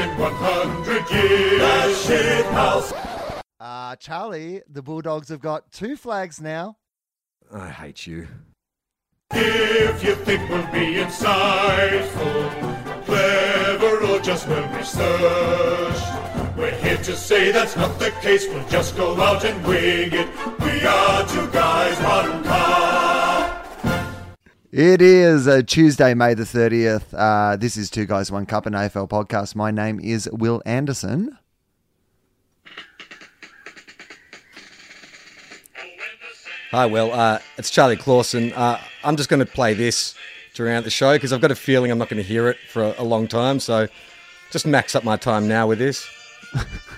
legs in 100 years. The shit house. Uh, Charlie, the Bulldogs have got two flags now. I hate you. If you think we'll be insightful, clever, or just well researched, we're here to say that's not the case. We'll just go out and wing it. We are two guys, one cup. It is uh, Tuesday, May the 30th. Uh, this is Two Guys, One Cup, an AFL podcast. My name is Wil Anderson. Hi, Wil. Uh, it's Charlie Clausen. Uh, I'm just going to play this throughout the show because I've got a feeling I'm not going to hear it for a, a long time. So just max up my time now with this.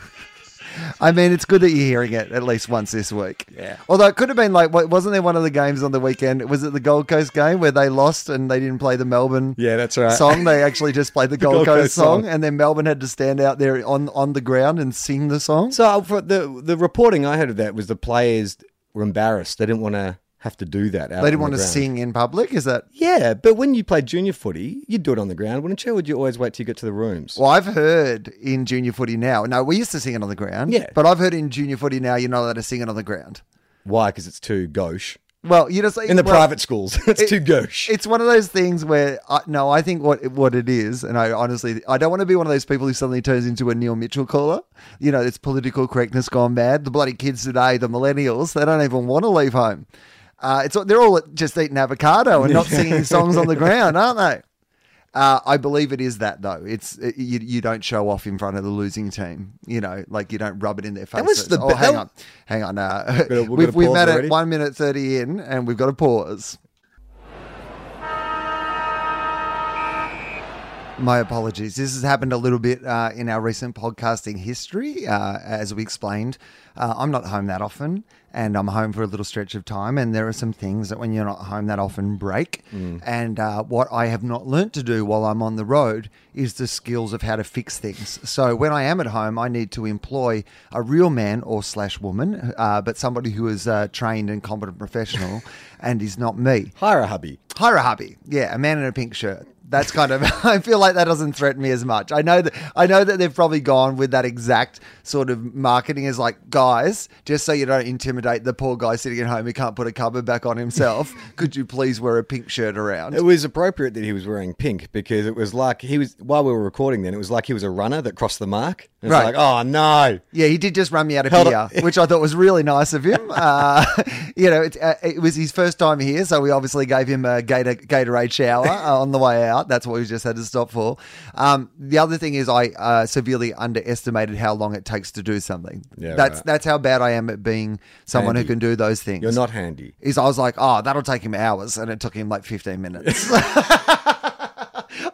I mean, it's good that you're hearing it at least once this week. Yeah. Although it could have been like, wasn't there one of the games on the weekend? Was it the Gold Coast game where they lost and they didn't play the Melbourne Yeah, that's right. song? They actually just played the Gold, Gold Coast, Coast song, song. and then Melbourne had to stand out there on, on the ground and sing the song. So uh, for the the reporting I heard of that was the players were embarrassed. They didn't want to have to do that. Out They didn't want the to ground. sing in public. Is that? Yeah, but when you played junior footy, you'd do it on the ground, wouldn't you? Or would you always wait till you get to the rooms? Well, I've heard in junior footy now. No, we used to sing it on the ground. Yeah. But I've heard in junior footy now you're not allowed to sing it on the ground. Why? Because it's too gauche. Well, you just In the well, private schools, it's it- too gauche. It's one of those things where I, no, I think what what it is, and I honestly, I don't want to be one of those people who suddenly turns into a Neil Mitchell caller. You know, it's political correctness gone bad. The bloody kids today, the millennials, they don't even want to leave home. Uh, it's they're all just eating avocado and not singing songs on the ground, aren't they? Uh, I believe it is that though. It's it, you, you don't show off in front of the losing team. You know, like you don't rub it in their faces. was the oh, hang on, hang on. Uh, We've got a- we've got we've a we've pause made it already? one minute thirty in, and we've got a pause. My apologies. This has happened a little bit uh, in our recent podcasting history. Uh, as we explained, uh, I'm not home that often, and I'm home for a little stretch of time. And there are some things that when you're not home that often break. And uh, what I have not learnt to do while I'm on the road is the skills of how to fix things. So when I am at home, I need to employ a real man or slash woman, uh, but somebody who is uh, trained and competent professional, and is not me. Hire a hubby. Hire a hubby. Yeah, a man in a pink shirt. That's kind of. I feel like that doesn't threaten me as much. I know that. I know that they've probably gone with that exact sort of marketing as like, guys, just so you don't intimidate the poor guy sitting at home who can't put a cover back on himself. could you please wear a pink shirt around? It was appropriate that he was wearing pink because it was like he was while we were recording. Then it was like he was a runner that crossed the mark. It's Right. like, oh no, Yeah, he did just run me out of Held beer, up. which I thought was really nice of him. Uh, you know, it, uh, it was his first time here, so we obviously gave him a Gator, Gatorade shower uh, on the way out. That's what we just had to stop for. Um, the other thing is, I uh, severely underestimated how long it takes to do something. Yeah, that's right. that's how bad I am at being someone who can do those things. you're not handy. Is I was like, oh, that'll take him hours, and it took him like 15 minutes.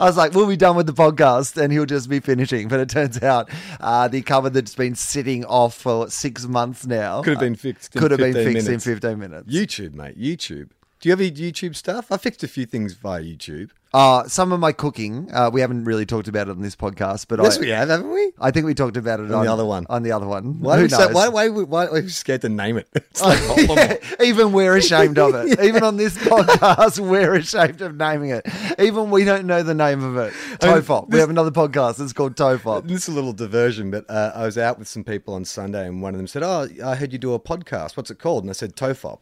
I was like, we'll be done with the podcast and he'll just be finishing. But it turns out uh, the cover that's been sitting off for six months now Could have been fixed could have been 15 fixed minutes. in 15 minutes. YouTube, mate, YouTube. Do you have any YouTube stuff? I fixed a few things via YouTube. Uh, some of my cooking, uh, we haven't really talked about it on this podcast, but Yes, I, we have, haven't we? I think we talked about it On the other one. On the other one. Why? Who we so, why, why, why, why are we scared to name it? It's like Voldemort. Yeah, even we're ashamed of it. Even on this podcast, we're ashamed of naming it. Even we don't know the name of it. I mean, we have another podcast. It's called Tofop. This is a little diversion, but uh, I was out with some people on Sunday, and one of them said, "Oh, I heard you do a podcast. What's it called?" And I said, "Tofop."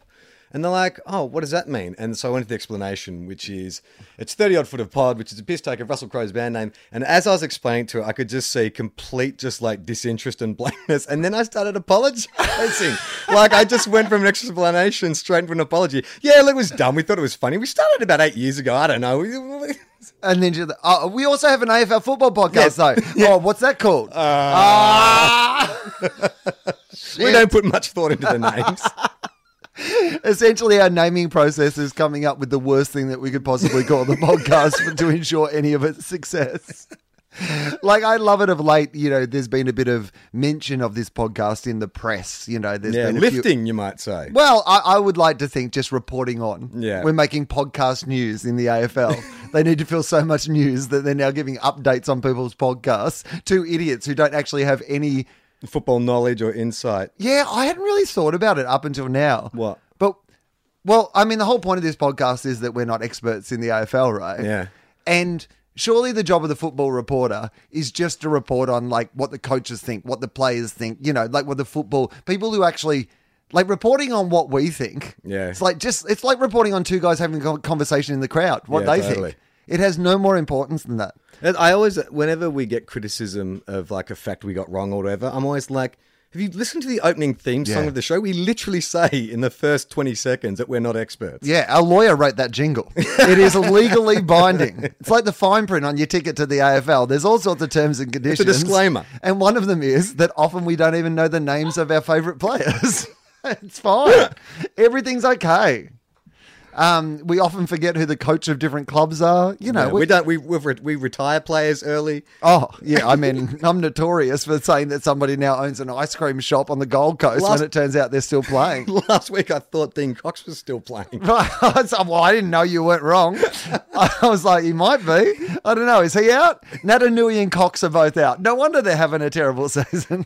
And they're like, "Oh, what does that mean?" And so I went to the explanation, which is it's thirty odd foot of pod, which is a piss take of Russell Crowe's band name. And as I was explaining to her, I could just see complete, just like disinterest and blankness. And then I started apologizing, like I just went from an explanation straight into an apology. Yeah, look, it was dumb. We thought it was funny. We started about eight years ago. I don't know. And then uh, we also have an AFL football podcast, Yes. though. Oh, what's that called? Uh, Ah! we don't put much thought into the names. Essentially, our naming process is coming up with the worst thing that we could possibly call the podcast to ensure any of its success. Like I love it of late, you know. There's been a bit of mention of this podcast in the press. You know, there's Yeah, been a few- lifting, you might say. Well, I, I would like to think just reporting on. Yeah. We're making podcast news in the AFL. they need to feel so much news that they're now giving updates on people's podcasts to idiots who don't actually have any. Football knowledge or insight. Yeah, I hadn't really thought about it up until now. What? But, well, I mean, the whole point of this podcast is that we're not experts in the AFL, right? Yeah. And Surely the job of the football reporter is just to report on like what the coaches think, what the players think, you know, like what the football people who actually like reporting on what we think. Yeah. It's like just it's like reporting on two guys having a conversation in the crowd, what Yeah, they totally. think. It has no more importance than that. I always, whenever we get criticism of like a fact we got wrong or whatever, I'm always like, have you listened to the opening theme song Yeah. of the show? We literally say in the first 20 seconds that we're not experts. Yeah, our lawyer wrote that jingle. It is legally binding. It's like the fine print on your ticket to the AFL. There's all sorts of terms and conditions. disclaimer. And one of them is that often we don't even know the names of our favourite players. it's fine. Everything's okay. Um, we often forget who the coach of different clubs are. You know, Yeah, we, don't. We we've re- we retire players early. Oh, yeah. I mean, I'm notorious for saying that somebody now owns an ice cream shop on the Gold Coast Last- when it turns out they're still playing. Last week I thought Dean Cox was still playing. Right. Well, I didn't know you weren't wrong. I was like, he might be. I don't know. Is he out? Naitanui and Cox are both out. No wonder they're having a terrible season.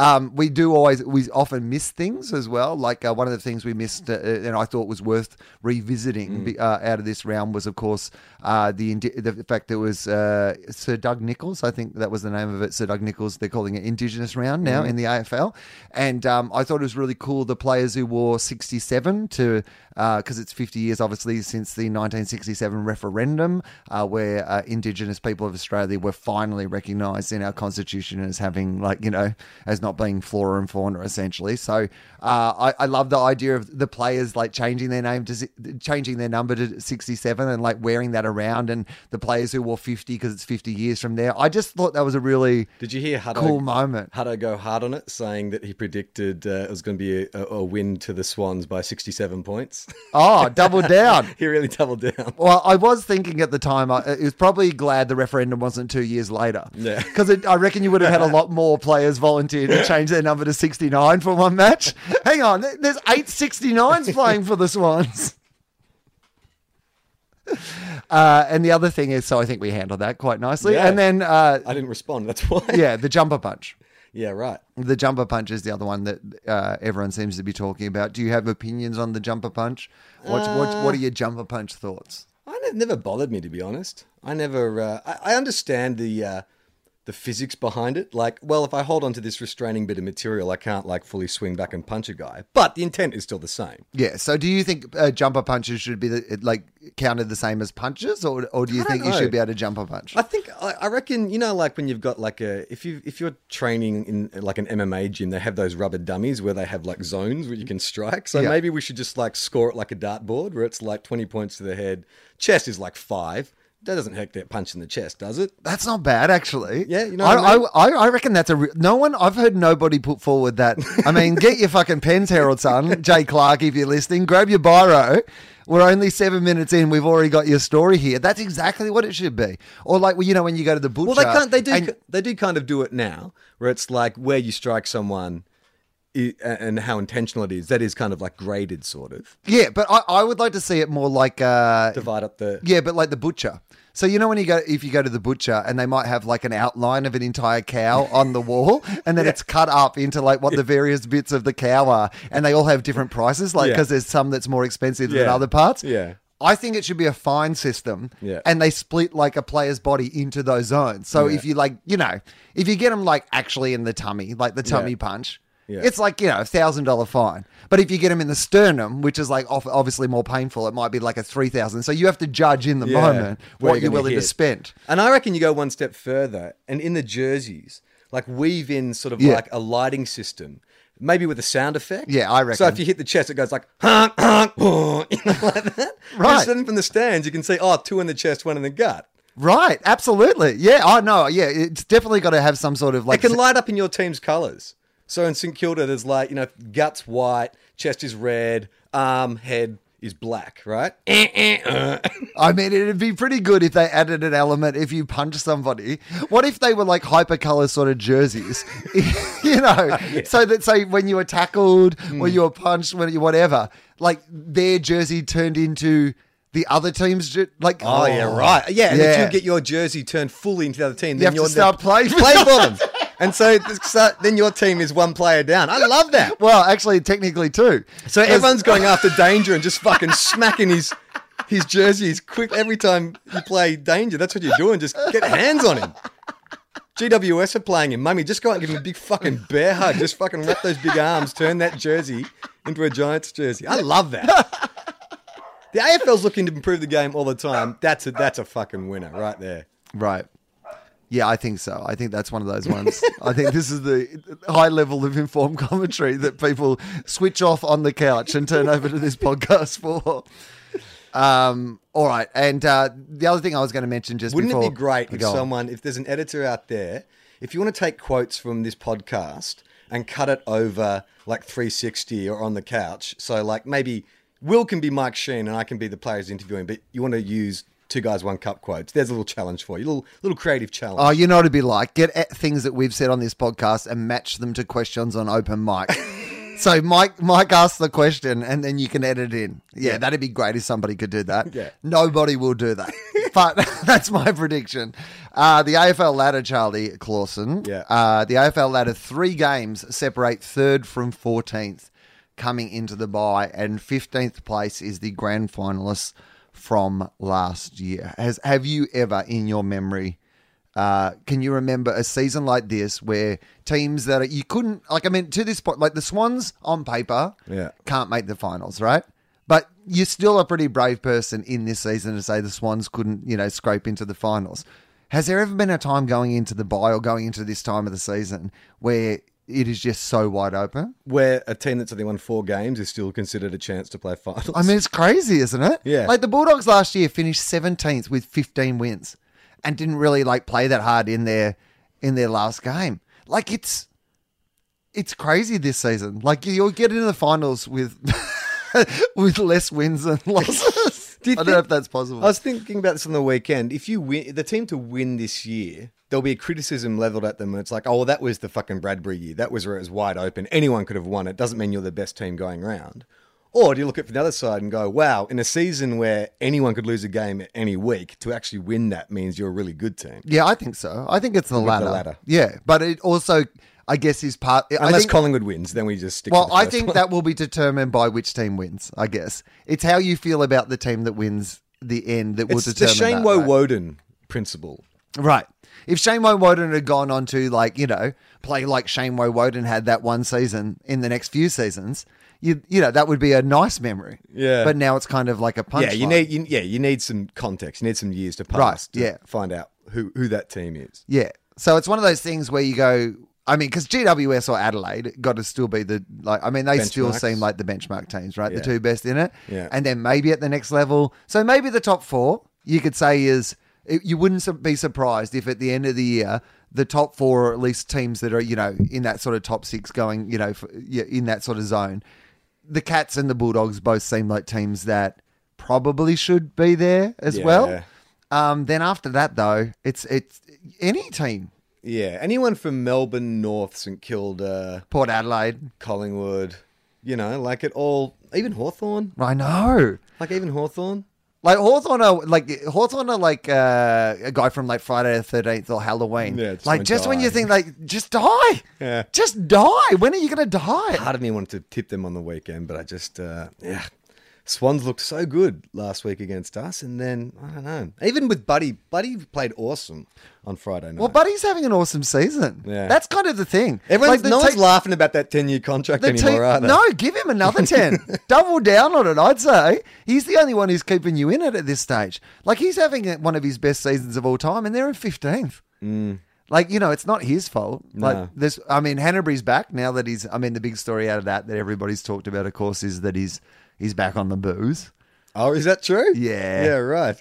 Um, we do always, we often miss things as well. Like uh, one of the things we missed, uh, and I thought was worth revisiting be- uh, out of this round was, of course, uh, the the fact that it was uh, Sir Doug Nichols. I think that was the name of it. Sir Doug Nichols. They're calling it Indigenous round now in the AFL, and um, I thought it was really cool. The players who wore 67 to because it's 50 years, obviously, since the 1967 referendum, uh, where uh, Indigenous people of Australia were finally recognised in our constitution as having, like, you know, as not being flora and fauna, essentially. So uh, I, I love the idea of the players like changing their name to changing their number to 67 and like wearing that around, and the players who wore 50 because it's 50 years from there. I just thought that was a really Did you hear Hutto, cool moment. Hutto go hard on it, saying that he predicted uh, it was going to be a, a win to the Swans by 67 points? Oh, double down. he really doubled down. Well, I was thinking at the time, I it was probably glad the referendum wasn't two years later. Yeah. Because I reckon you would have had a lot more players volunteer to change their number to 69 for one match. Hang on, there's eight 69s playing for the Swans. Uh, and the other thing is, so I think we handled that quite nicely. Yeah. And then, uh, I didn't respond. That's why. yeah, the jumper punch. Yeah, right. The jumper punch is the other one that uh, everyone seems to be talking about. Do you have opinions on the jumper punch? What, what, what are your jumper punch thoughts? I ne- never bothered me to be honest. I never. Uh, I, I understand the uh, the physics behind it. Like, well, if I hold onto this restraining bit of material, I can't like fully swing back and punch a guy. But the intent is still the same. Yeah. So, do you think uh, jumper punches should be the, like counted the same as punches, or or do you think you should be able to jumper punch? I think I, I reckon you know like when you've got like a if you if you're training in like an MMA gym, they have those rubber dummies where they have like zones where you can strike. So Yeah. maybe we should just like score it like a dartboard where it's like twenty points to the head. Chest is like five. That doesn't hurt that punch in the chest, does it? That's not bad, actually. Yeah, you know I, I mean? I, I, reckon that's a re- no one. I've heard nobody put forward that. I mean, get your fucking pens, Herald Sun, Jay Clark, if you're listening. Grab your biro. We're only seven minutes in. We've already got your story here. That's exactly what it should be. Or like well, you know when you go to the butcher. Well, they can't. They do. and- they do kind of do it now, where it's like where you strike someone, and how intentional it is. That is kind of like graded, sort of. yeah, but I, I would like to see it more like uh, Divide up the. Yeah, but like the butcher. So you know when you go if you go to the butcher and they might have like an outline of an entire cow on the wall and then it's cut up into like what the various bits of the cow are and they all have different prices like Yeah. because there's some that's more expensive than other parts. Yeah. I think it should be a fine system Yeah. and they split like a player's body into those zones. So Yeah. if you like, you know, if you get them like actually in the tummy, like the tummy Yeah. punch, Yeah. it's like, you know, a thousand dollar fine. But if you get them in the sternum, which is like off- obviously more painful, it might be like a 3000. So you have to judge in the Yeah, moment what you're you're willing to spend. And I reckon you go one step further, and in the jerseys, like weave in sort of Yeah. like a lighting system, maybe with a sound effect. Yeah, I reckon. So if you hit the chest, it goes like honk, honk, boom, you know, like that. Right. Just then from the stands, you can see oh, two in the chest, one in the gut. Right, absolutely. Yeah, I know. Yeah, it's definitely got to have some sort of like it can light up in your team's colours. So in St Kilda, there's like you know, guts white, chest is red, arm, head is black, right? Eh, eh, uh. I mean, it'd be pretty good if they added an element if you punch somebody. What if they were like hypercolor sort of jerseys? you know, so that say when you were tackled, when mm. you were punched, when you whatever, like their jersey turned into the other team's jer- like. Oh, yeah, right. Yeah, and Yeah. if you get your jersey turned fully into the other team, You then have to you're start playing for play for them. And so, so then your team is one player down. I love that. Well, actually, technically too. So everyone's going after danger and just fucking smacking his his jersey is quick every time you play danger. That's what you're doing. Just get hands on him. GWS are playing him. Mummy, just go out and give him a big fucking bear hug. Just fucking wrap those big arms, turn that jersey into a Giants jersey. I love that. The AFL's looking to improve the game all the time. That's a that's a fucking winner right there. Right. Yeah, I think so. I think that's one of those ones. I think this is the high level of informed commentary that people switch off on the couch and turn over to this podcast for. Um, all right, and uh, the other thing I was going to mention just Wouldn't before it be great if someone, if there's an editor out there, if you want to take quotes from this podcast and cut it over like 360 or on the couch, so like maybe Wil can be Mike Sheahan and I can be the players interviewing, but you want to use two guys, one cup quotes. There's a little challenge for you, little little creative challenge. Oh, you know what it'd be like? Get at things that we've said on this podcast and match them to questions on open mic. so Mike Mike asks the question and then you can edit it in. Yeah, that'd be great if somebody could do that. Yeah. Nobody will do that. but that's my prediction. Uh, the AFL ladder, Charlie Clausen. Yeah. Uh, the AFL ladder, three games separate third from 14th coming into the bye, and 15th place is the grand finalists from last year. Has Have you ever, in your memory, uh, can you remember a season like this where teams that are, you couldn't like? I mean, to this point, like the Swans on paper, Yeah. can't make the finals, right? But you're still a pretty brave person in this season to say the Swans couldn't, you know, scrape into the finals. Has there ever been a time going into the bye or going into this time of the season where it is just so wide open? Where a team that's only won four games is still considered a chance to play finals. I mean, it's crazy, isn't it? Yeah. Like the Bulldogs last year finished 17th with 15 wins and didn't really like play that hard in their in their last game. Like it's it's crazy this season. Like you'll get into the finals with with less wins and losses. Do I don't think- know if that's possible. I was thinking about this on the weekend. If you win, the team to win this year, there'll be a criticism leveled at them. And it's like, oh, well, that was the fucking Bradbury year. That was where it was wide open. Anyone could have won it. Doesn't mean you're the best team going round. Or do you look at it from the other side and go, wow, in a season where anyone could lose a game any week, to actually win that means you're a really good team. yeah, I think so. I think it's the ladder. ladder. Yeah, but it also, I guess, is part. Unless think, Collingwood wins, then we just stick. Well, to the I think one. that will be determined by which team wins. I guess it's how you feel about the team that wins the end that will it's the. Shane that, Woe right? Woden principle. Right. If Shane Woewodin had gone on to like you know play like Shane Woewodin had that one season in the next few seasons, you you know that would be a nice memory. Yeah. But now it's kind of like a punch. Yeah, you need you, yeah you need some context. You need some years to pass Right, to yeah. find out who who that team is. Yeah. So it's one of those things where you go. I mean, because GWS or Adelaide got to still be the like. I mean, they still seem like the benchmark teams, right? The two best in it. Yeah. And then maybe at the next level, so maybe the top four you could say is it- you wouldn't be surprised if at the end of the year the top four or at least teams that are you know in that sort of top six going you know for, in that sort of zone. The Cats and the Bulldogs both seem like teams that probably should be there as Yeah. well. Um, then after that, though, it's it's any team. Yeah, anyone from Melbourne, North, St Kilda, Port Adelaide. Collingwood, you know, like it all. Even Hawthorn, I know. like even Hawthorn. Like Hawthorne are like Hawthorne are like uh, a guy from like Friday the thirteenth or Halloween. Yeah, just like wanna just when die. you think like just die. Yeah. Just die. When are you gonna die? Part of me wanted to tip them on the weekend, but I just, uh, yeah. Swans looked so good last week against us, and then I don't know. Even with Buddy, Buddy played awesome on Friday night. Well, Buddy's having an awesome season. Yeah. That's kind of the thing. Everyone's, Like, no one's laughing about that ten-year contract anymore, team- are they? No, give him another 10. Double down on it, I'd say. He's the only one who's keeping you in it at this stage. Like, he's having one of his best seasons of all time, and they're in 15th. Like, you know, it's not his fault. Mm. No. Like, there's, I mean, Hannebery's back now that he's, I mean, the big story out of that that everybody's talked about, of course, is that he's, he's back on the booze. Oh, is that true? Yeah. Yeah, right.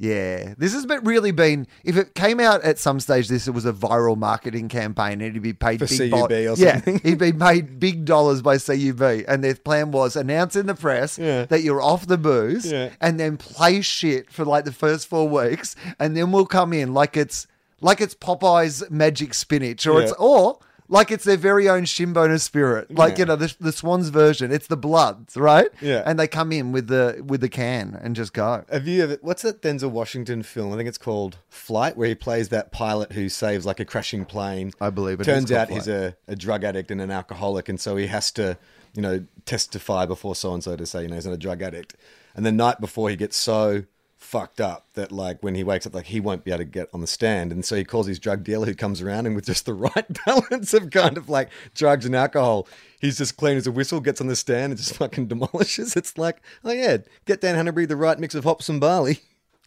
Yeah, this has been really been. If it came out at some stage, this it was a viral marketing campaign, and he'd be paid For big CUB or yeah, something. he'd be paid big dollars by CUB, and their plan was announce in the press Yeah. that you're off the booze, Yeah. and then play shit for like the first four weeks, and then we'll come in like it's like it's Popeye's magic spinach, or it's or like it's their very own Shinboner spirit. Like Yeah. you know the, the Swans version. It's the Bloods, right? Yeah. and they come in with the with the can and just go. Have you ever? What's that Denzel Washington film? I think it's called Flight, where he plays that pilot who saves like a crashing plane. I believe it is Turns called out he's a, a drug addict and an alcoholic, and so he has to, you know, testify before so and so to say, you know, he's not a drug addict. And the night before, he gets so fucked up that like when he wakes up, like he won't be able to get on the stand, and so he calls his drug dealer who comes around and with just the right balance of kind of like drugs and alcohol. He's just clean as a whistle, gets on the stand and just fucking demolishes. It's like, oh yeah, get Dan Hannebery the right mix of hops and barley.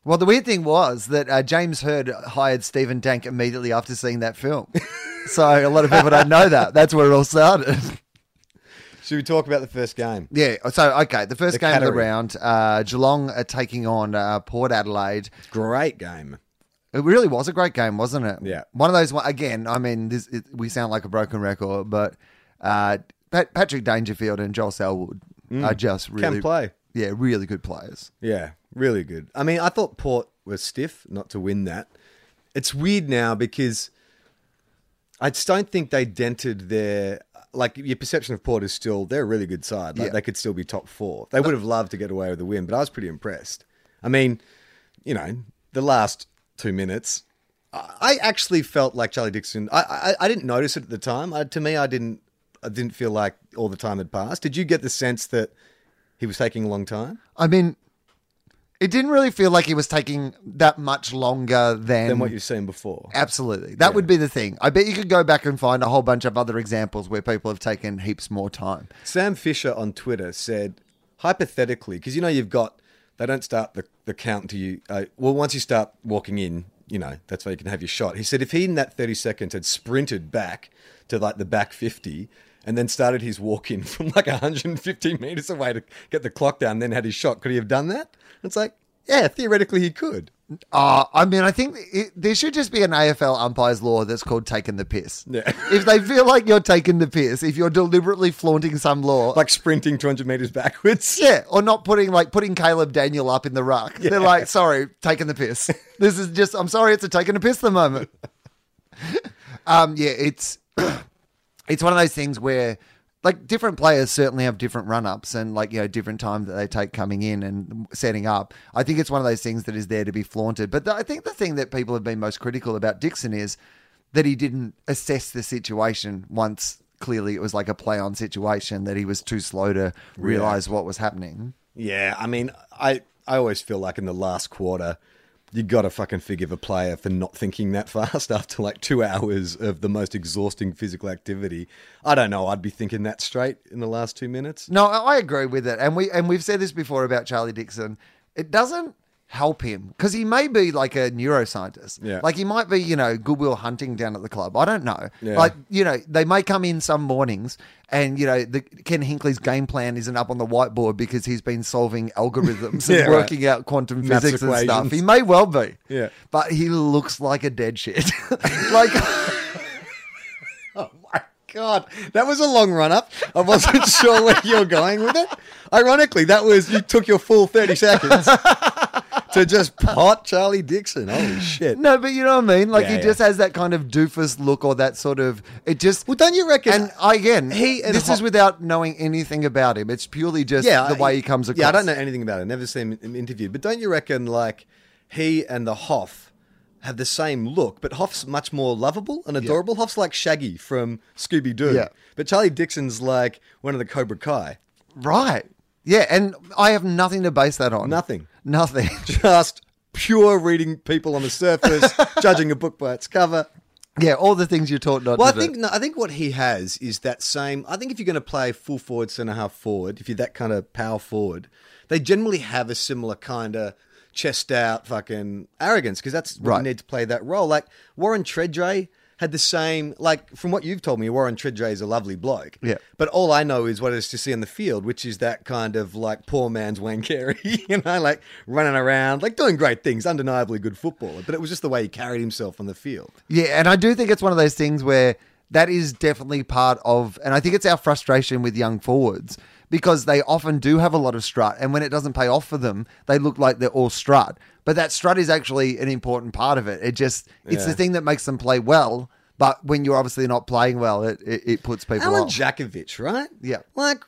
Well, the weird thing was that uh, James Hird hired Stephen Dank immediately after seeing that film. so a lot of people don't know that. That's where it all started. Should we talk about the first game? yeah. So okay, the first The game of the round, uh, Geelong are taking on uh, Port Adelaide. Great game. It really was a great game, wasn't it? Yeah. One of those. Again, I mean, this it, we sound like a broken record, but uh, Pat, Patrick Dangerfield and Joel Selwood are just really Mm. play. Yeah, really good players. Yeah, really good. I mean, I thought Port was stiff not to win that. It's weird now because I just don't think they dented their like your perception of Port is still they're a really good side. Like Yeah. they could still be top four. They would have loved to get away with the win, but I was pretty impressed. I mean, you know, the last two minutes, I actually felt like Charlie Dixon. I I, I didn't notice it at the time. I, to me, I didn't. I didn't feel like all the time had passed. Did you get the sense that he was taking a long time? I mean, it didn't really feel like he was taking that much longer than, than what you've seen before. Absolutely. That would be the thing. I bet you could go back and find a whole bunch of other examples where people have taken heaps more time. Sam Fisher on Twitter said, hypothetically, because you know you've got, they don't start the, the count to you, uh, well, once you start walking in, you know, that's where you can have your shot. He said if he in that 30 seconds had sprinted back to like the back 50 and then started his walk in from like 150 meters away to get the clock down, then had his shot, could he have done that? It's like, yeah, theoretically he could. Uh, I mean, I think it, there should just be an AFL umpires law that's called taking the piss. Yeah. if they feel like you're taking the piss, if you're deliberately flaunting some law, Like sprinting 200 meters backwards. yeah, or not putting like putting Caleb Daniel up in the ruck. They're like, sorry, taking the piss. This is just, I'm sorry, it's a taking a piss the moment. um, yeah, it's it's one of those things where like different players certainly have different run ups and like you know different time that they take coming in and setting up. I think it's one of those things that is there to be flaunted. But the, I think the thing that people have been most critical about Dixon is that he didn't assess the situation once clearly it was like a play on situation that he was too slow to realize what was happening. Yeah, I mean, I I always feel like in the last quarter, you got to fucking forgive a player for not thinking that fast after like two hours of the most exhausting physical activity. I don't know. I'd be thinking that straight in the last two minutes. No, I agree with it, and we and we've said this before about Charlie Dixon. It doesn't help him because he may be like a neuroscientist. Yeah. like he might be, you know, Goodwill Hunting down at the club. I don't know. Yeah. Like you know, they may come in some mornings, and you know, the Ken Hinkley's game plan isn't up on the whiteboard because he's been solving algorithms Yeah, and right. working out quantum physics and stuff. He may well be. Yeah. but he looks like a dead shit. like. Oh my god, that was a long run up. I wasn't sure where you were going with it. Ironically, that was you took your full thirty seconds to just pot Charlie Dixon. Holy shit! No, but you know what I mean. Like Yeah, he yeah. just has that kind of doofus look, or that sort of. It just. Well, don't you reckon? And I, again, He and this Ho- is without knowing anything about him. It's purely just yeah, the way he comes across. Yeah, I don't know anything about it. Never seen him interviewed. But don't you reckon like he and the Hoff have the same look, but Hoff's much more lovable and adorable. Hoff's like Shaggy from Scooby Doo. Yeah. But Charlie Dixon's like one of the Cobra Kai. Right. Yeah, and I have nothing to base that on. Nothing. Nothing. Just pure reading people on the surface, judging a book by its cover. yeah, all the things you're taught not Well, I think do. no, I think what he has is that same. I think if you're going to play full forward, centre half forward, if you're that kind of power forward, they generally have a similar kind of chest out fucking arrogance because that's what Right. you need to play that role. Like Warren Tredrea had the same. Like from what you've told me, Warren Tredrea is a lovely bloke. Yeah. But all I know is what what is to see on the field, which is that kind of like poor man's Wayne Carey, you know, like running around, like doing great things, undeniably good footballer. But it was just the way he carried himself on the field. Yeah, and I do think it's one of those things where that is definitely part of, and I think it's our frustration with young forwards because they often do have a lot of strut, and when it doesn't pay off for them, they look like they're all strut. But that strut is actually an important part of it. It just, it's Yeah. the thing that makes them play well But when you're obviously not playing well, it it, it puts people Alan off. Jakovich, right? Yeah. Like,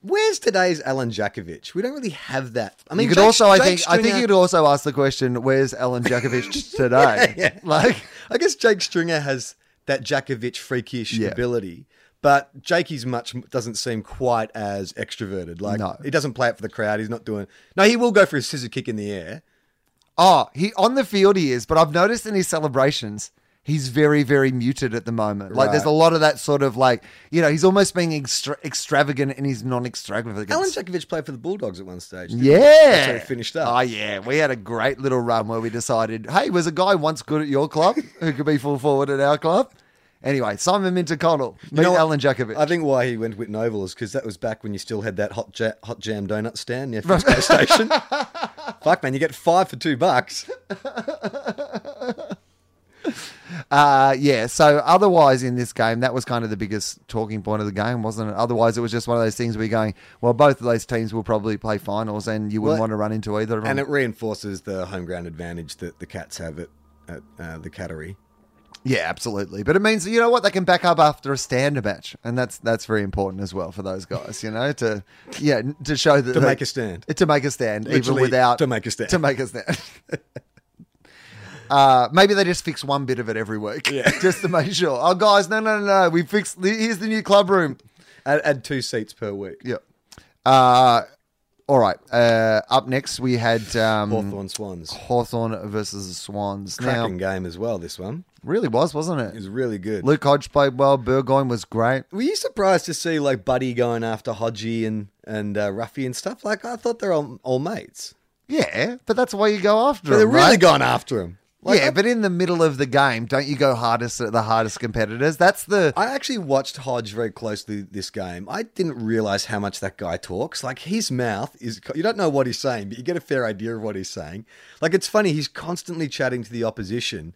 where's today's Alan Jakovich? We don't really have that. I mean, you could Jake- also, I Jake think, I think you could also ask the question: Where's Alan Jakovich today? Yeah. Like, I guess Jake Stringer has that Jakovich freakish Yeah. ability, but Jakey's much doesn't seem quite as extroverted. Like No. he doesn't play it for the crowd. He's not doing. No, he will go for a scissor kick in the air. oh, he on the field he is, but I've noticed in his celebrations. He's very, very muted at the moment. Like, there's a lot of that sort of like, you know, he's almost being extra- extravagant in his non-extravagance. Alan Jakovich played for the Bulldogs at one stage. Yeah. He finished up. Oh, yeah. We had a great little run where we decided, hey, was a guy once good at your club who could be full forward at our club? Anyway, Simon Minton-Connell, meet know what? Alan Jakovich. I think why he went Whitten Oval is because that was back when you still had that hot, ja- hot jam donut stand near Frisco Station. Fuck, man, you get five for two bucks. Uh, yeah. So otherwise, in this game, that was kind of the biggest talking point of the game, wasn't it? Otherwise, it was just one of those things where you're going, well, both of those teams will probably play finals, and you wouldn't Well, want to run into either of them. And it reinforces the home ground advantage that the Cats have at, at uh, the Cattery. Yeah, absolutely. But it means you know what they can back up after a standard match, and that's that's very important as well for those guys. You know, to yeah, to show that To they- make a stand. to make a stand, even without to make a stand. to make a stand. Uh, maybe they just fix one bit of it every week, Yeah. just to make sure. Oh, guys, no, no, no, no, we fixed. Here's the new club room. Add, add two seats per week. Yep. Uh, all right. Uh, up next, we had um, Hawthorn Swans. Hawthorn versus the Swans. Cracking Now, game as well, this one. really was, wasn't It it? was really good. Luke Hodge played well. Burgoyne was great. Were you surprised to see like Buddy going after Hodgie and and uh, Roughy and stuff? Like I thought they're all, all mates, Yeah, but that's why you go after but they're really right? going after him. Like, yeah, I, but in the middle of the game, don't you go hardest at the hardest competitors? That's the I actually watched Hodge very closely this game. I didn't realize how much that guy talks. Like his mouth is you don't know what he's saying, but you get a fair idea of what he's saying. Like it's funny, he's constantly chatting to the opposition,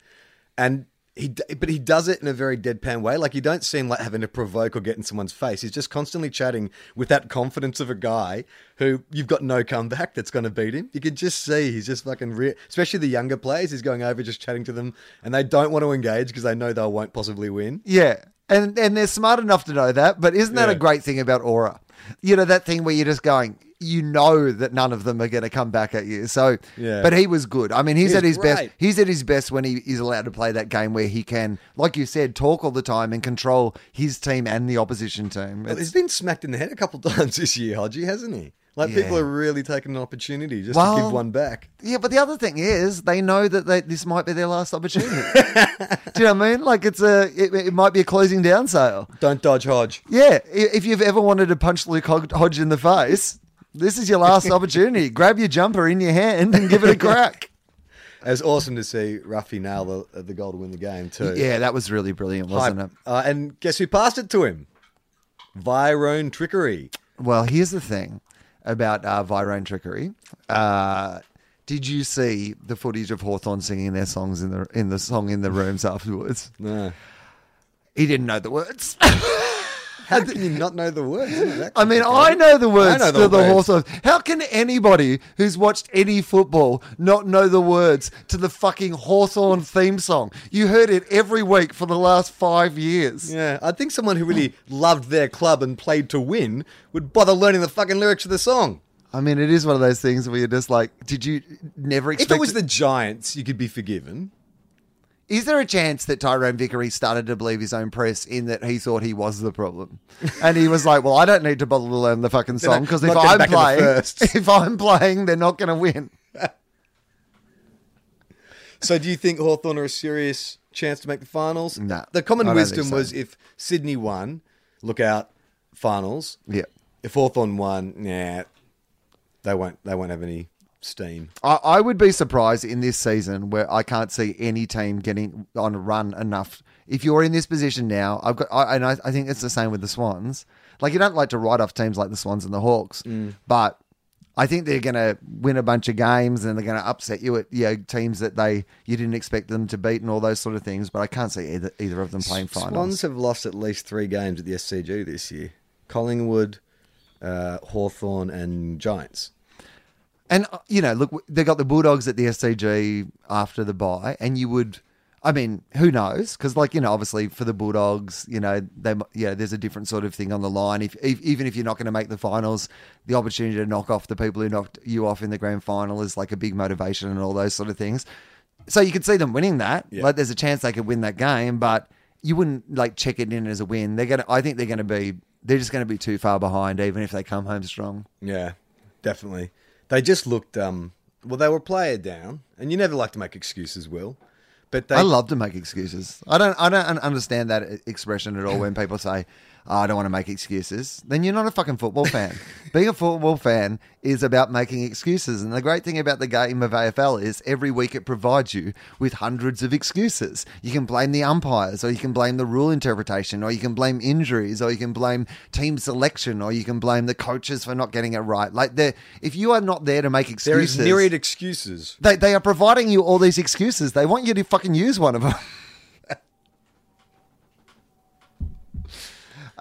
and he but he does it in a very deadpan way. Like you don't seem like having to provoke or get in someone's face. He's just constantly chatting with that confidence of a guy who you've got no comeback that's going to beat him. You can just see he's just fucking re- especially the younger players. He's going over just chatting to them, and they don't want to engage because they know they won't possibly win. Yeah. And and they're smart enough to know that, but isn't that a great thing about Aura? You know, that thing where you're just going, you know that none of them are going to come back at you. So, Yeah. but he was good. I mean, he's He at his best. He's at his best when he is allowed to play that game where he can, like you said, talk all the time and control his team and the opposition team. Well, he's been smacked in the head a couple times this year, Hodgie, hasn't he? Like Yeah. people are really taking an opportunity just Well- to give one back. yeah, but the other thing is they know that they, this might be their last opportunity. Do you know what I mean? Like it's a, it, it might be a closing down sale. Don't dodge Hodge. Yeah, if you've ever wanted to punch Luke Hod- Hodge in the face, this is your last opportunity. Grab your jumper in your hand and give it a crack. It was awesome to see Roughy nail the, the goal to win the game too. Yeah, that was really brilliant, wasn't Hype. it? Uh, and guess who passed it to him? Virone trickery. Well, here's the thing about uh, Virone trickery. Uh, did you see the footage of Hawthorne singing their songs in the in the song in the rooms afterwards? No. He didn't know the words. How can you not know the words? Isn't it that I mean, I know the words know to the the words. Hawthorne. How can anybody who's watched any football not know the words to the fucking Hawthorn theme song? You heard it every week for the last five years. Yeah, I think someone who really loved their club and played to win would bother learning the fucking lyrics of the song. I mean, it is one of those things where you're just like, did you never expect? If it was the Giants, you could be forgiven. Is there a chance that Tyrone Vickery started to believe his own press in that he thought he was the problem, and he was like, "Well, I don't need to bother to learn the fucking song because if I'm back in the playing, first." if I'm playing, they're not going to win." So, do you think Hawthorn are a serious chance to make the finals? No, The common wisdom so. was if Sydney won, look out, finals. Yeah. If Hawthorn won, nah, they won't. They won't have any steam. I, I would be surprised in this season where I can't see any team getting on a run enough. If you're in this position now, I've got, I, and I, I think it's the same with the Swans. Like you don't like to write off teams like the Swans and the Hawks, but I think they're going to win a bunch of games and they're going to upset you at you know, teams that they you didn't expect them to beat and all those sort of things. But I can't see either either of them playing finals. Swans have lost at least three games at the SCG this year. Collingwood, uh, Hawthorn, and Giants. And uh, you know, look, they got the Bulldogs at the SCG after the bye, and you would. I mean, who knows? Because, like you know, obviously for the Bulldogs, you know, they yeah, there's a different sort of thing on the line. If, if even if you're not going to make the finals, the opportunity to knock off the people who knocked you off in the grand final is like a big motivation and all those sort of things. So you could see them winning that. Yeah. Like, there's a chance they could win that game, but you wouldn't like check it in as a win. They're gonna. I think they're going to be. They're just going to be too far behind, even if they come home strong. Yeah, definitely. They just looked. um Well, they were player down, and you never like to make excuses, Wil. But they, I love to make excuses. I don't. I don't understand that expression at all. When people say, oh, "I don't want to make excuses," then you're not a fucking football fan. Being a football fan is about making excuses, and the great thing about the game of AFL is every week it provides you with hundreds of excuses. You can blame the umpires, or you can blame the rule interpretation, or you can blame injuries, or you can blame team selection, or you can blame the coaches for not getting it right. Like, if you are not there to make excuses, is myriad excuses. they, they are providing you all these excuses. They want you to fucking use one of them.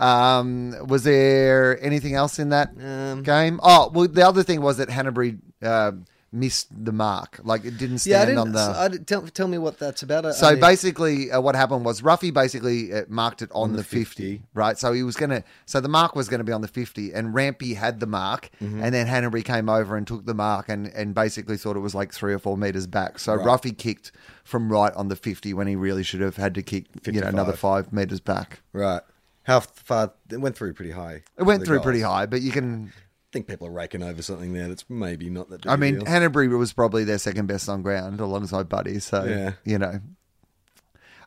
um, was there anything else in that Um, game? Oh, well, the other thing was that Hannebery uh, missed the mark. Like it didn't Yeah, stand didn't. on the. I tell, tell me what that's about. I- So I- basically, uh, what happened was Roughy basically uh, marked it on, On the, the 50, 50. right? So he was going to, so the mark was going to be on the 50, and Rampy had the mark, Mm-hmm. and then Hannebery came over and took the mark and, and basically thought it was like three or four meters back. So Right. Roughy kicked from right on the 50 when he really should have had to kick, you know, another five meters back. right. How far? It went through pretty high. It went through goals. pretty high, but you can. I think people are raking over something there that's maybe not that. Big I mean, deal. Hannebery was probably their second best on ground alongside Buddy. So, Yeah. you know.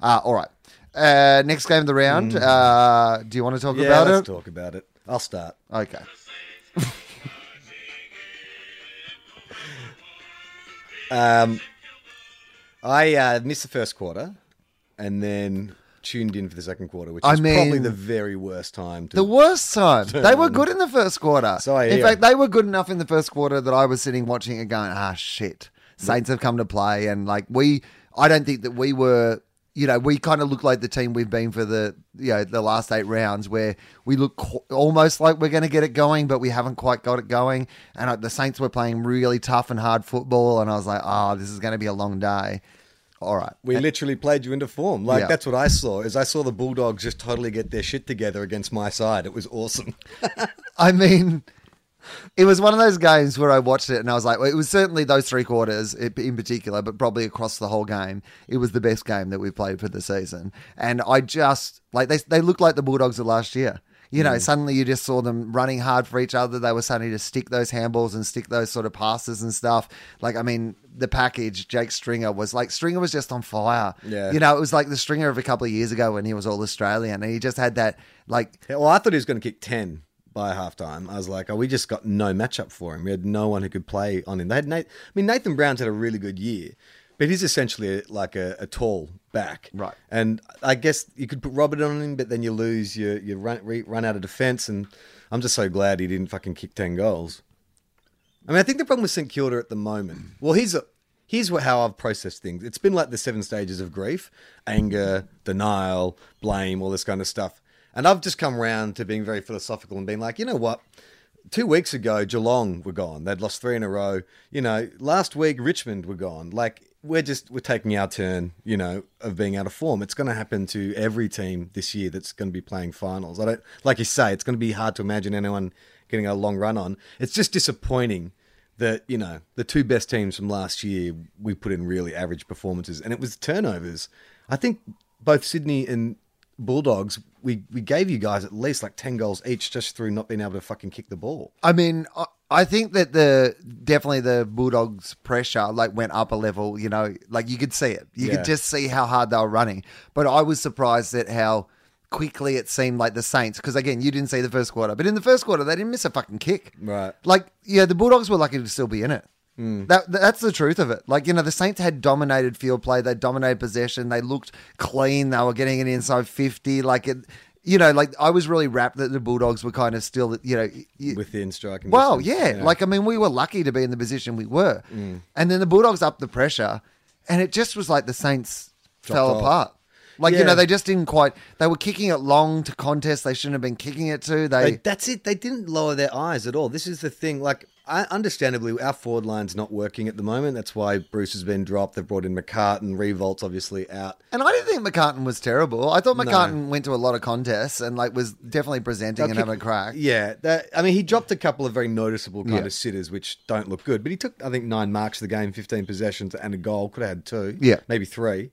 Uh, all right. Uh, next game of the round. Uh, do you want to talk Mm. yeah, about let's it? talk about it. I'll start. Okay. Um, I uh, missed the first quarter, and then tuned in for the second quarter, which I is probably the very worst time to. The worst time. They were good in the first quarter. So I in fact, they were good enough in the first quarter that I was sitting watching and going, ah, shit. Saints have come to play. And like, we, I don't think that we were, you know, we kind of look like the team we've been for the, you know, the last eight rounds where we look almost like we're going to get it going, but we haven't quite got it going. And uh, the Saints were playing really tough and hard football. And I was like, oh, this is going to be a long day. All right. we literally played you into form. Like Yeah. that's what I saw. Is I saw the Bulldogs just totally get their shit together against my side. It was awesome. I mean, it was one of those games where I watched it and I was like, well, it was certainly those three quarters in particular, but probably across the whole game. It was the best game that we've played for the season. And I just, like, they, they looked like the Bulldogs of last year. You know, mm. suddenly you just saw them running hard for each other. They were starting to stick those handballs and stick those sort of passes and stuff. Like, I mean, the package, Jake Stringer was like, Stringer was just on fire. Yeah. You know, it was like the Stringer of a couple of years ago when he was all Australian and he just had that, like, well, I thought he was going to kick ten by halftime. I was like, oh, we just got no matchup for him. We had no one who could play on him. They had Nate. I mean, Nathan Brown's had a really good year, but he's essentially like a, a tall back. Right. And I guess you could put Robert on him, but then you lose your you run re, run out of defense. And I'm just so glad he didn't fucking kick ten goals. I mean, I think the problem with St Kilda at the moment. Well, here's a, here's what, how I've processed things. It's been like the seven stages of grief: anger, denial, blame, all this kind of stuff. And I've just come round to being very philosophical and being like, you know what? Two weeks ago, Geelong were gone. They'd lost three in a row. You know, last week Richmond were gone. Like we're just we're taking our turn. You know, of being out of form. It's going to happen to every team this year that's going to be playing finals. I don't like you say. It's going to be hard to imagine anyone getting a long run on. It's just disappointing that you know the two best teams from last year we put in really average performances, and it was turnovers. I think both Sydney and Bulldogs, we we gave you guys at least like ten goals each just through not being able to fucking kick the ball. I mean, I- I think that the definitely the Bulldogs' pressure like went up a level. You know, like you could see it. You Yeah. could just see how hard they were running. But I was surprised at how quickly it seemed like the Saints. Because again, you didn't see the first quarter, but in the first quarter they didn't miss a fucking kick. Right. Like, yeah, the Bulldogs were lucky to still be in it. That that's the truth of it. Like you know, the Saints had dominated field play. They dominated possession. They looked clean. They were getting it inside fifty. Like it, you know, like I was really wrapped that the Bulldogs were kind of still, you know, y- Within striking. well, distance. yeah. Like, I mean, we were lucky to be in the position we were. Mm. And then the Bulldogs upped the pressure, and it just was like the Saints fell off. apart. Like you know, they just didn't quite. They were kicking it long to contest. they shouldn't have been kicking it to. They, that's it. They didn't lower their eyes at all. This is the thing. Like, understandably, our forward line's not working at the moment. That's why Bruce has been dropped. They've brought in McCartin. Riewoldt's obviously out. and I didn't think McCartin was terrible. I thought No. McCartin went to a lot of contests and like was definitely presenting and They'll having a crack. Yeah, that, I mean, he dropped a couple of very noticeable kind Yeah. of sitters, which don't look good. But he took, I think, nine marks of the game, fifteen possessions, and a goal. Could have had two, Yeah. maybe three.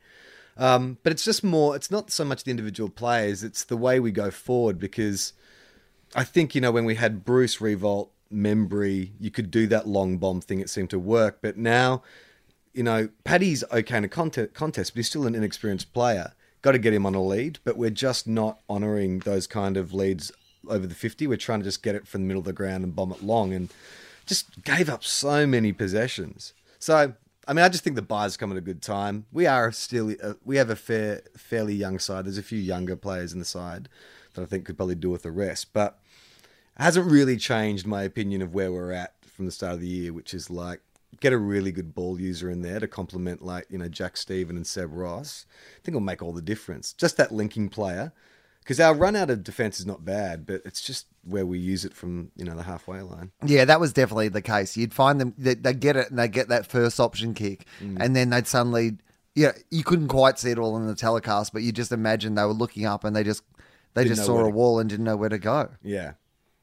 Um, but it's just more. It's not so much the individual players; it's the way we go forward. Because I think you know when we had Bruce Riewoldt, Membrey, you could do that long bomb thing. It seemed to work. But now, you know, Paddy's okay in a contest, contest but he's still an inexperienced player. Got to get him on a lead, but we're just not honouring those kind of leads over the 50. We're trying to just get it from the middle of the ground and bomb it long and just gave up so many possessions. So, I mean, I just think the buyers come at a good time. We are still, uh, we have a fair, fairly young side. There's a few younger players in the side that I think could probably do with the rest, but hasn't really changed my opinion of where we're at from the start of the year, which is like get a really good ball user in there to complement like you know Jack Steven and Seb Ross. I think it'll make all the difference. Just that linking player, because our run out of defense is not bad, but it's just where we use it from you know the halfway line. Yeah, that was definitely the case. You'd find them they, they get it and they get that first option kick, Mm. and then they'd suddenly, yeah, you couldn't quite see it all in the telecast, but you just imagine they were looking up and they just they Didn't just saw a to- wall and didn't know where to go. Yeah,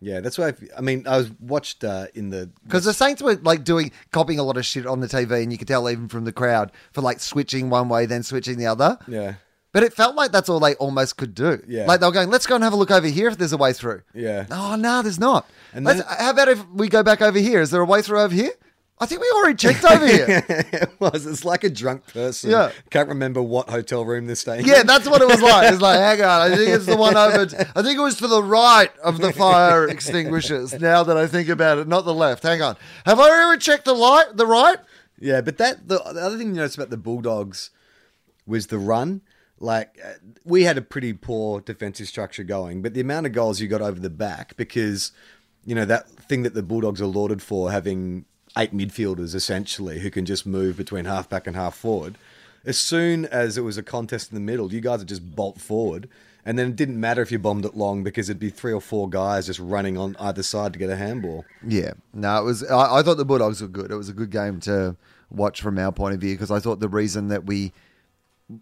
yeah. That's why I, I mean I was watched uh, in the Because the Saints were like doing copying a lot of shit on the TV, and you could tell even from the crowd for like switching one way, then switching the other. yeah But it felt like that's all they almost could do. Yeah. Like they were going, let's go and have a look over here if there's a way through. Yeah. Oh, no, there's not. And Let's, then- how about if we go back over here? Is there a way through over here? I think we already checked over here. it was. It's like a drunk person. Yeah. Can't remember what hotel room they're staying. Yeah, in. that's what it was like. It's like, hang on, I think it's the one over. I think it was to the right of the fire extinguishers. Now that I think about it, not the left. Hang on, have I ever checked the light? The right? Yeah, but that the, the other thing you notice about the Bulldogs was the run. Like uh, we had a pretty poor defensive structure going, but the amount of goals you got over the back because you know that thing that the Bulldogs are lauded for having eight midfielders essentially who can just move between half back and half forward. As soon as it was a contest in the middle, you guys would just bolt forward. And then it didn't matter if you bombed it long because it'd be three or four guys just running on either side to get a handball. Yeah, no, it was. I, I thought the Bulldogs were good. It was a good game to watch from our point of view because I thought the reason that we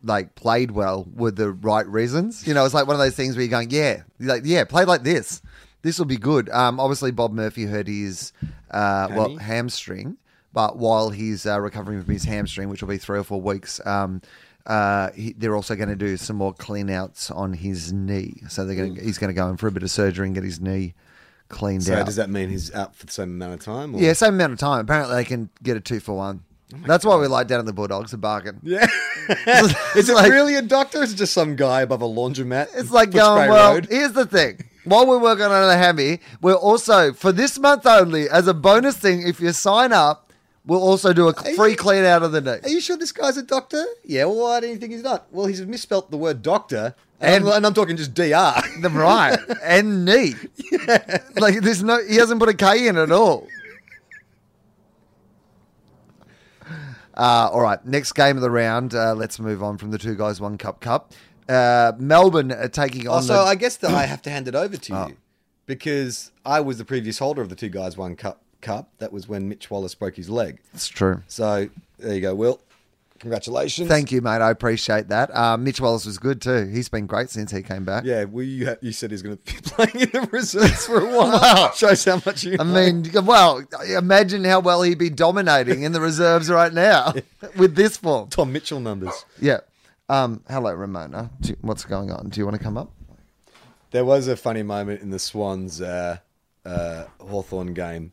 like played well were the right reasons. You know, it's like one of those things where you're going, yeah, like yeah, play like this. This will be good. Um, obviously Bob Murphy hurt his uh, well hamstring, but while he's uh, recovering from his hamstring, which will be three or four weeks. Um, uh, he, they're also going to do some more clean outs on his knee. So they're going he's going to go in for a bit of surgery and get his knee cleaned So out. does that mean he's out for the same amount of time? Or? Yeah, same amount of time. Apparently, they can get a two for one. That's why we like down at the Bulldogs a bargain. Yeah. is it like- really a doctor? Or is it just some guy above a laundromat? It's like going, well, Road? here's the thing. While we're working on the hammy, we're also, for this month only, as a bonus thing, if you sign up, we'll also do a free you- clean out of the knee. Are you sure this guy's a doctor? Yeah. Well, why do you think he's not? Well, he's misspelt the word doctor, And- and, I'm, and I'm talking just dr. The right and knee. Like there's no, he hasn't put a K in at all. Uh, all right, next game of the round. Uh, let's move on from the two guys, one cup cup. Uh, Melbourne are taking on. Also, the, I guess that I have to hand it over to Oh. you because I was the previous holder of the two guys one cup cup. That was when Mitch Wallis broke his leg. That's true. So there you go, Wil. Congratulations. Thank you, mate. I appreciate that. Uh, Mitch Wallis was good too. He's been great since he came back. Yeah, well, you, ha- you said he's going to be playing in the reserves for a while. Shows how much you. I mean, well, imagine how well he'd be dominating in the reserves right now with this form. Tom Mitchell numbers. Yeah. Um, hello, Ramona. Do what's going on? Do you want to come up? There was a funny moment in the Swans uh, uh, Hawthorn game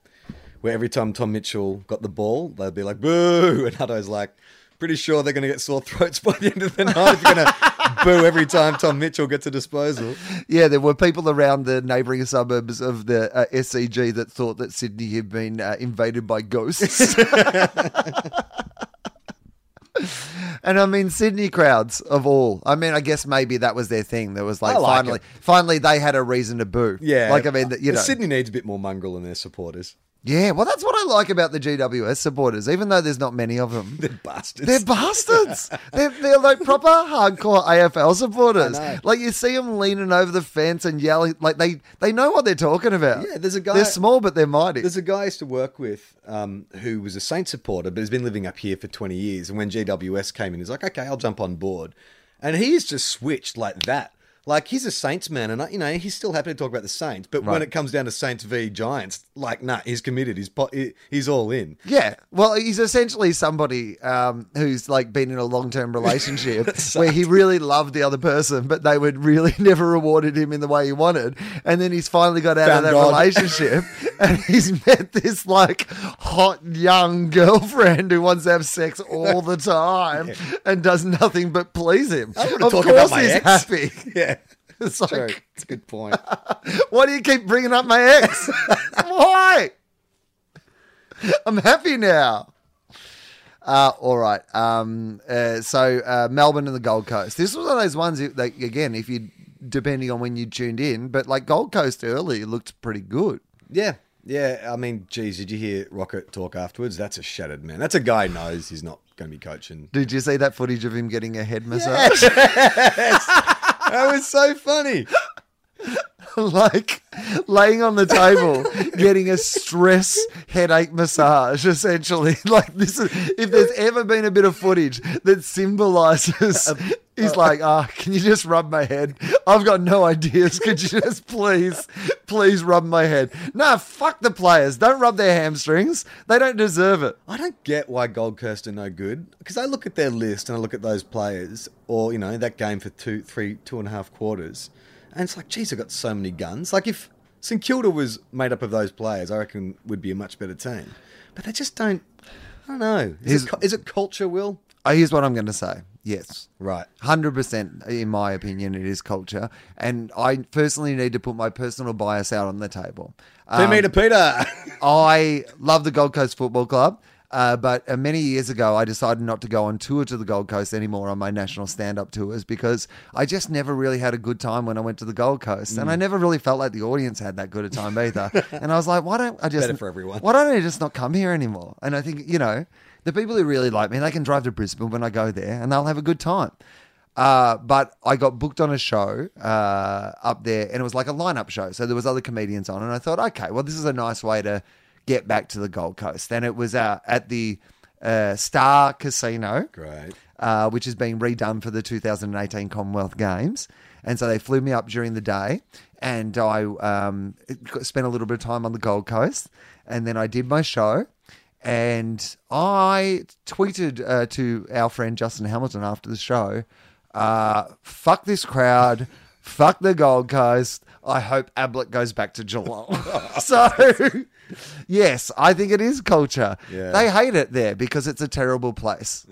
where every time Tom Mitchell got the ball, they'd be like, boo. And Hutto's like, pretty sure they're going to get sore throats by the end of the night. They're going to boo every time Tom Mitchell gets a disposal. Yeah, there were people around the neighbouring suburbs of the uh, SCG that thought that Sydney had been uh, invaded by ghosts. and I mean, Sydney crowds of all. I mean, I guess maybe that was their thing. There was like, I like finally, it. finally they had a reason to boo. Yeah. like I mean, you know, Sydney needs a bit more mongrel in their supporters. Yeah, well, that's what I like about the GWS supporters, even though there's not many of them. They're bastards. They're bastards. they're, they're like proper hardcore AFL supporters. Like you see them leaning over the fence and yelling. Like they they know what they're talking about. Yeah, there's a guy- They're small, but they're mighty. There's a guy I used to work with um, who was a Saint supporter, but has been living up here for 20 years. And when GWS came in, he's like, okay, I'll jump on board. And he's just switched like that. Like he's a Saints man, and I- you know he's still happy to talk about the Saints. But when it comes down to Saints v Giants, like nah, he's committed. He's he's all in. Yeah, well, he's essentially somebody um, who's like been in a long term relationship where he really loved the other person, but they would really never rewarded him in the way he wanted. And then he's finally got out Found of that God. relationship and he's met this like hot young girlfriend who wants to have sex all the time and does nothing but please him. I wanna of talk course about my he's ex. happy. Yeah, It's like, true. It's a good point. why do you keep bringing up my ex? Why? I'm happy now. Uh, all right. Um, uh, so uh, Melbourne and the Gold Coast. This was one of those ones that, like, again, if you depending on when you tuned in, but like Gold Coast early looked pretty good. Yeah, yeah. I mean, geez, did you hear Rocket talk afterwards? That's a shattered man. That's a guy who knows he's not going to be coaching. Did you see that footage of him getting a head massage? That was so funny. like laying on the table, getting a stress headache massage, essentially. Like this is if there's ever been a bit of footage that symbolizes he's like, ah, can you just rub my head? I've got no ideas. Could you just please, please rub my head? Nah, fuck the players. Don't rub their hamstrings. They don't deserve it. I don't get why Gold Coast are no good because I look at their list and I look at those players, or you know that game for two, three, two and a half quarters, and it's like, geez, I've got so many guns. Like if St Kilda was made up of those players, I reckon we'd be a much better team. But they just don't. I don't know. Is, it, is it culture, Wil? Uh, Here's what I'm going to say. Yes. Right. Hundred percent, in my opinion, it is culture, and I personally need to put my personal bias out on the table. Two Um, meter Peter. I love the Gold Coast Football Club, uh, but uh, many years ago, I decided not to go on tour to the Gold Coast anymore on my national stand-up tours because I just never really had a good time when I went to the Gold Coast, Mm. and I never really felt like the audience had that good a time either. and I was like, why don't I just Better for everyone. Why don't I just not come here anymore? And I think you know, the people who really like me, they can drive to Brisbane when I go there, and they'll have a good time. Uh, but I got booked on a show uh, up there, and it was like a lineup show. So there was other comedians on, and I thought, okay, well, this is a nice way to get back to the Gold Coast. And it was uh, at the uh, Star Casino, Great. uh, which is being redone for the 2018 Commonwealth Games. And so they flew me up during the day, and I um, spent a little bit of time on the Gold Coast, and then I did my show. And I tweeted uh, to our friend Justin Hamilton after the show, uh, "Fuck this crowd, fuck the Gold Coast. I hope Ablett goes back to Geelong." so, yes, I think it is culture. Yeah. They hate it there because it's a terrible place.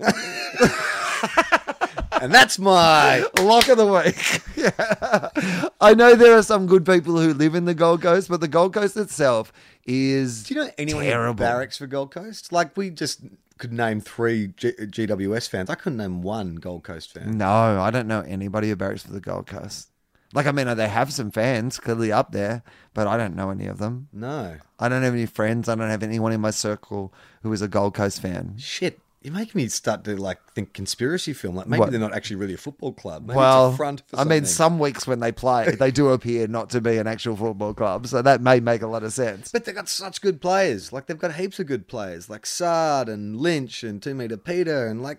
And that's my. Lock of the week. yeah. I know there are some good people who live in the Gold Coast, but the Gold Coast itself is Do you know anyone terrible. barracks for Gold Coast? Like we just could name three G- GWS fans. I couldn't name one Gold Coast fan. No, I don't know anybody who barracks for the Gold Coast. Like, I mean, they have some fans clearly up there, but I don't know any of them. No. I don't have any friends. I don't have anyone in my circle who is a Gold Coast fan. Shit. You're making me start to like think conspiracy film. Like maybe What? they're not actually really a football club. Maybe well, it's a front. For I mean, some weeks when they play, they do appear not to be an actual football club, so that may make a lot of sense. But they've got such good players. Like they've got heaps of good players, like Sard and Lynch and Two Meter Peter, and like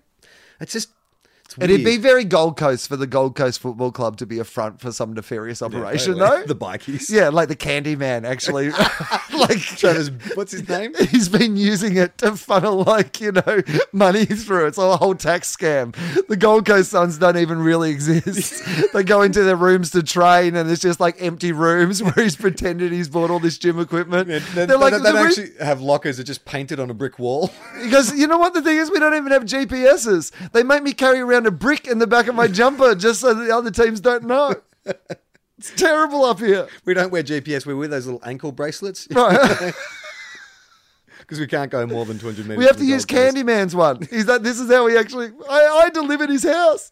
it's just it's weird. It'd be very Gold Coast for the Gold Coast Football Club to be a front for some nefarious operation, totally. though. the bikies. yeah, like the Candyman, actually. like what's his name? He's been using it to funnel like you know money through. It's a whole tax scam. The Gold Coast Suns don't even really exist. they go into their rooms to train, and it's just like empty rooms where he's pretended he's bought all this gym equipment. They, They're they, like, they don't "The re- have lockers that just painted on a brick wall. because you know what the thing is, we don't even have GPSs. They make me carry around a brick in the back of my jumper just so the other teams don't know. It's terrible up here. we don't wear GPS. We wear those little ankle bracelets Right. because we can't go more than 200 meters. We have to use Candyman's one. He's that. This is how we actually. I, I delivered his house.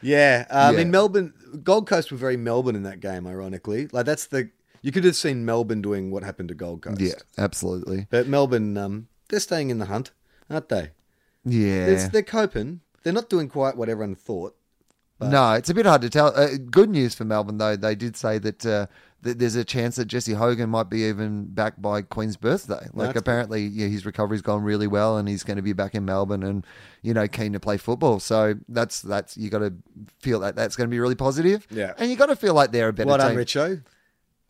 Yeah, I Yeah. mean Melbourne, Gold Coast were very Melbourne in that game. Ironically, like that's the You could have seen Melbourne doing what happened to Gold Coast. Yeah, absolutely. But Melbourne, um, they're staying in the hunt, aren't they? Yeah. They're coping. They're not doing quite what everyone thought. No, it's a bit hard to tell. Uh, good news for Melbourne, though. They did say that, uh, that there's a chance that Jesse Hogan might be even back by Queen's birthday. Like, That's apparently, yeah, his recovery's gone really well, and he's going to be back in Melbourne and you know keen to play football. So that's that's you got to feel that that's going to be really positive. Yeah. and you got to feel like they're a better Well done, team, Richo.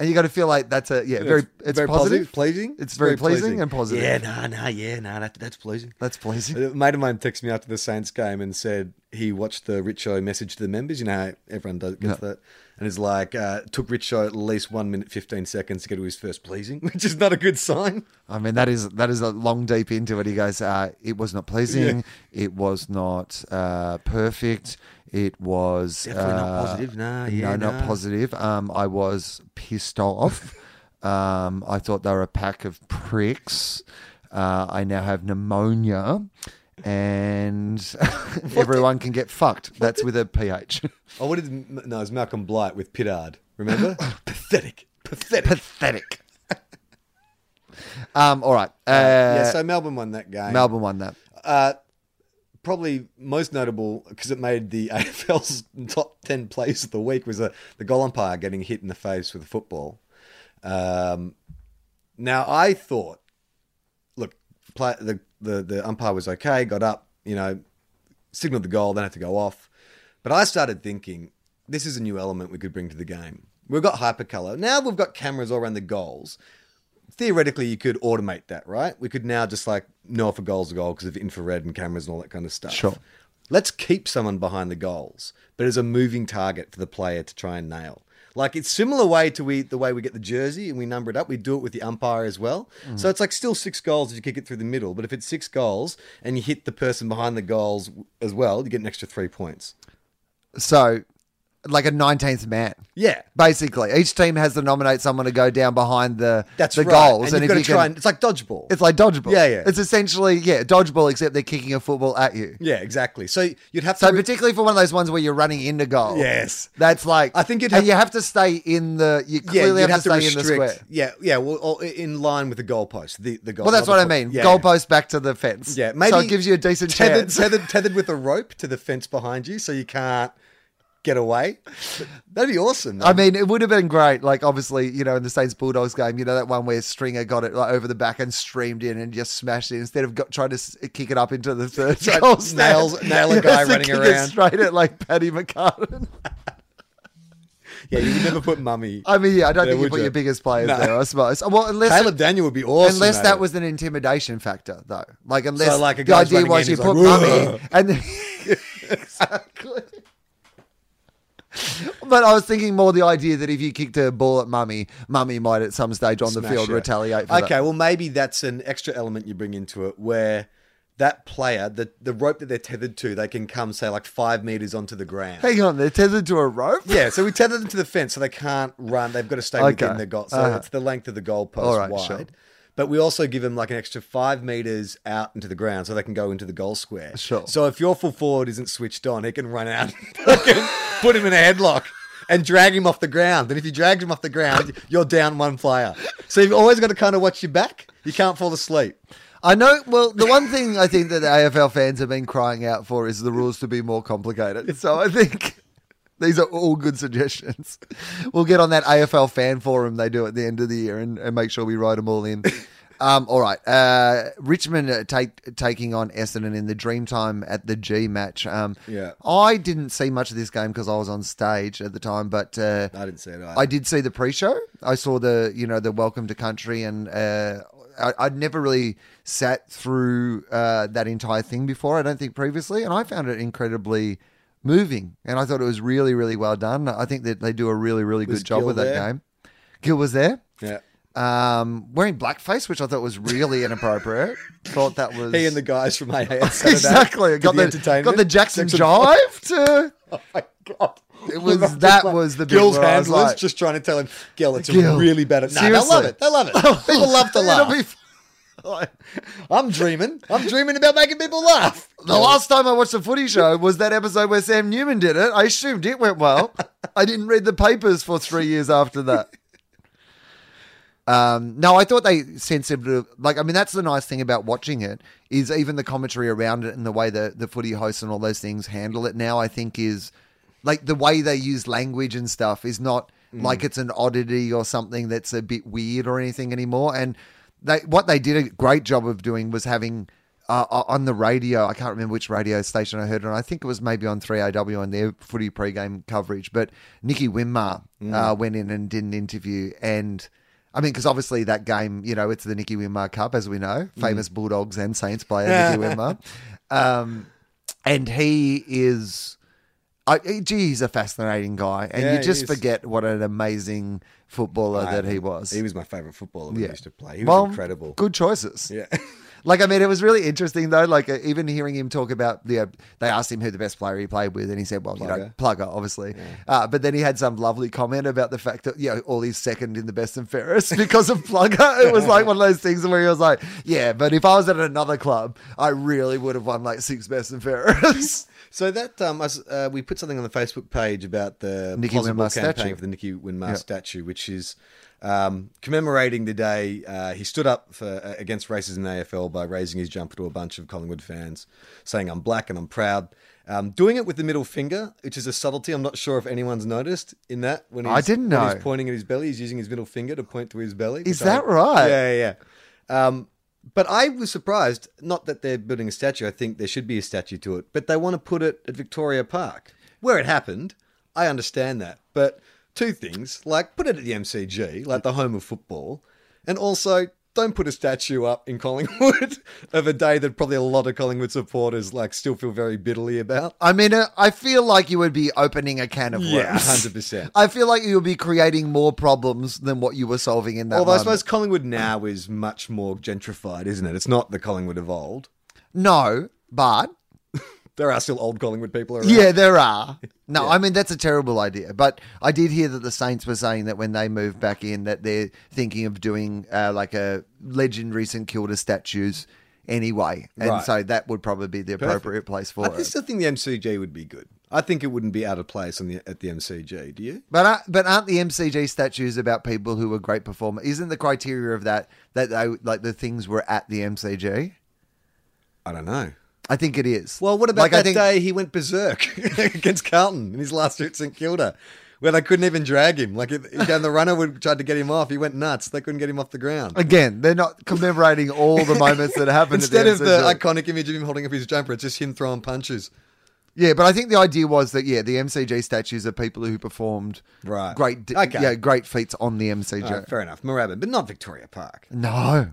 And you got to feel like that's a yeah very it's, very positive. pleasing. It's very pleasing and positive. Yeah, nah, nah, yeah, nah, that, that's pleasing. That's pleasing. A mate of mine texted me after the Saints game and said he watched the Richo message to the members. You know everyone does gets Yeah. that, and it's like uh, took Richo at least one minute fifteen seconds to get to his first pleasing, which is not a good sign. I mean, that is that is a long deep into it. He goes, uh, "It was not pleasing. It was not uh, perfect. It was Definitely not uh, positive. Nah, yeah, no, not nah." positive. Um, I was pissed off. um, I thought they were a pack of pricks. Uh, I now have pneumonia." And everyone can get fucked. That's with a ph. Oh, what did no? It was Malcolm Blight with Pittard. Remember? pathetic, pathetic. Pathetic. um. All right. Uh, yeah, so Melbourne won that game. Melbourne won that. Uh, probably most notable because it made the AFL's top 10 plays of the week was a, the goal umpire getting hit in the face with a football. Um, now, I thought, look, play, the, the, the umpire was okay, got up, you know, signaled the goal, then had to go off. But I started thinking, this is a new element we could bring to the game. We've got hypercolor. Now we've got cameras all around the goals theoretically you could automate that, right? We could now just like know if a goal's a goal because of infrared and cameras and all that kind of stuff. Sure. Let's keep someone behind the goals, but as a moving target for the player to try and nail. Like it's similar way to we the way we get the jersey and we number it up. We do it with the umpire as well. Mm. So it's like still six goals if you kick it through the middle, but if it's six goals and you hit the person behind the goals as well, you get an extra three points. So, like a nineteenth man. Yeah. Basically, each team has to nominate someone to go down behind the That's the right. goals, and, and, if to you try can, and it's like dodgeball. it's like dodgeball. Yeah, yeah. It's essentially yeah dodgeball, except they're kicking a football at you. yeah, exactly. So you'd have to. So to particularly for one of those ones where you're running into goal. Yes. that's like I think you'd and have- you have to stay in the you clearly you'd have, to stay in the square. Yeah, yeah. Well, in line with the goalpost. The the goal. Well, that's what I mean. Yeah. Goalpost back to the fence. Yeah, maybe so it gives you a decent tethered, chance. tethered, tethered with a rope to the fence behind you, so you can't get away. That'd be awesome. man. I mean, it would have been great. Like, obviously, you know, in the Saints Bulldogs game, you know, that one where Stringer got it like, over the back and streamed in and just smashed it instead of got, trying to s- kick it up into the third goal nails- nail a guy running it around. straight at like Paddy McCartin. yeah, you would never put Mummy. I mean, yeah, I don't Yeah, think you put you? your biggest players No. there, I suppose. Well, unless Caleb Daniel would be awesome. unless at that was an intimidation factor, though. Like, unless like, a the idea was you he's put like, mummy and then exactly. But I was thinking more the idea that if you kicked a ball at mummy, mummy might at some stage on the field it. retaliate. For Okay, that. well maybe that's an extra element you bring into it where that player, the the rope that they're tethered to, they can come say like five meters onto the ground. Hang on, they're tethered to a rope. Yeah, so we tether them to the fence so they can't run. They've got to stay Okay. within the goal. So Uh-huh. it's the length of the goalpost All right, wide. sure. But we also give them like an extra five meters out into the ground so they can go into the goal square. Sure. So if your full forward isn't switched on, he can run out, fucking put him in a headlock, and drag him off the ground. And if you drag him off the ground, you're down one player. So you've always got to kind of watch your back. You can't fall asleep. I know. Well, the one thing I think that the AFL fans have been crying out for is the rules to be more complicated. So I think these are all good suggestions. We'll get on that AFL fan forum they do at the end of the year and, and make sure we write them all in. Um, all right, uh, Richmond take, taking on Essendon in the Dreamtime at the G match. Um, Yeah. I didn't see much of this game because I was on stage at the time, but uh, I didn't see it. Either. I did see the pre-show. I saw the you know the welcome to country, and uh, I, I'd never really sat through uh, that entire thing before. I don't think previously, and I found it incredibly moving, and I thought it was really really well done. I think that they do a really really Was good job Gil with that there? game. Gil was there. yeah. Um, wearing blackface, which I thought was really inappropriate. thought that was He and the guys from AA Saturday. exactly got the, entertainment. got the Jackson Jackson- Jive to. Oh my god! It was that was the Gil's handlers like- just trying to tell him, Gil, it's Gil, really bad. At- No, they love it. They love it. People love to laugh. I'm dreaming. I'm dreaming about making people laugh. The last time I watched a footy show was that episode where Sam Newman did it. I assumed it went well. I didn't read the papers for three years after that. Um, no, I thought they sensitive. Like, I mean, that's the nice thing about watching it is even the commentary around it and the way the the footy hosts and all those things handle it now. I think is like the way they use language and stuff is not like it's an oddity or something that's a bit weird or anything anymore. And they what they did a great job of doing was having uh, uh, on the radio. I can't remember which radio station I heard it on. I think it was maybe on 3AW on their footy pre-game coverage. But Nicky Winmar uh, went in and did an interview and. I mean, because obviously that game, you know, it's the Nicky Winmar Cup, as we know, famous Bulldogs and Saints player Nicky Winmar, um, and he is, I, gee, he's a fascinating guy, and Yeah, you just forget what an amazing footballer that he was. He was my favorite footballer when Yeah. he used to play. He was Well, incredible. Good choices. Yeah. Like, I mean, it was really interesting though. Like, uh, even hearing him talk about the, uh, they asked him who the best player he played with, and he said, "Well, you know, Plugger. Plugger, obviously." Uh, but then he had some lovely comment about the fact that you know, all he's second in the best and fairest because of Plugger. It was like one of those things where he was like, "Yeah, but if I was at another club, I really would have won like six best and fairest." So that um, us, uh, we put something on the Facebook page about the Nicky Winmar campaign statue. for the Nicky Winmar Yeah. statue, which is um, commemorating the day uh, he stood up for, uh, against racism in the AFL by raising his jumper to a bunch of Collingwood fans, saying "I'm black and I'm proud." Um, doing it with the middle finger, which is a subtlety. I'm not sure if anyone's noticed in that when he's, I didn't know. he's pointing at his belly. He's using his middle finger to point to his belly. Is which I- that right? Yeah, yeah. yeah. Um, but I was surprised, not that they're building a statue, I think there should be a statue to it, but they want to put it at Victoria Park. Where it happened, I understand that. But two things, like put it at the MCG, like the home of football, and also don't put a statue up in Collingwood of a day that probably a lot of Collingwood supporters like still feel very bitterly about. I mean, uh, I feel like you would be opening a can of worms. Yeah, 100%. I feel like you would be creating more problems than what you were solving in that. Although I suppose Collingwood now is much more gentrified, isn't it? It's not the Collingwood of old. no, but There are still old Collingwood people around. Yeah, there are. No, I mean that's a terrible idea. But I did hear that the Saints were saying that when they move back in, that they're thinking of doing uh, like a legendary St Kilda statues anyway, and Right. so that would probably be the appropriate place for I it. I still think the MCG would be good. I think it wouldn't be out of place on the, at the MCG. Do you? But uh, but aren't the MCG statues about people who were great performers? Isn't the criteria of that that they like the things were at the MCG? I don't know. I think it is. Well, what about Like, that think- day he went berserk against Carlton in his last at St Kilda, where they couldn't even drag him? Like, it, and the runner would tried to get him off. He went nuts. They couldn't get him off the ground. Again, they're not commemorating all the moments that happened. Instead at of the the iconic image of him holding up his jumper, it's just him throwing punches. Yeah, but I think the idea was that yeah, the MCG statues are people who performed Right. great, Okay. yeah, great feats on the MCG. Right, fair enough. Moorabbin, but not Victoria Park. no,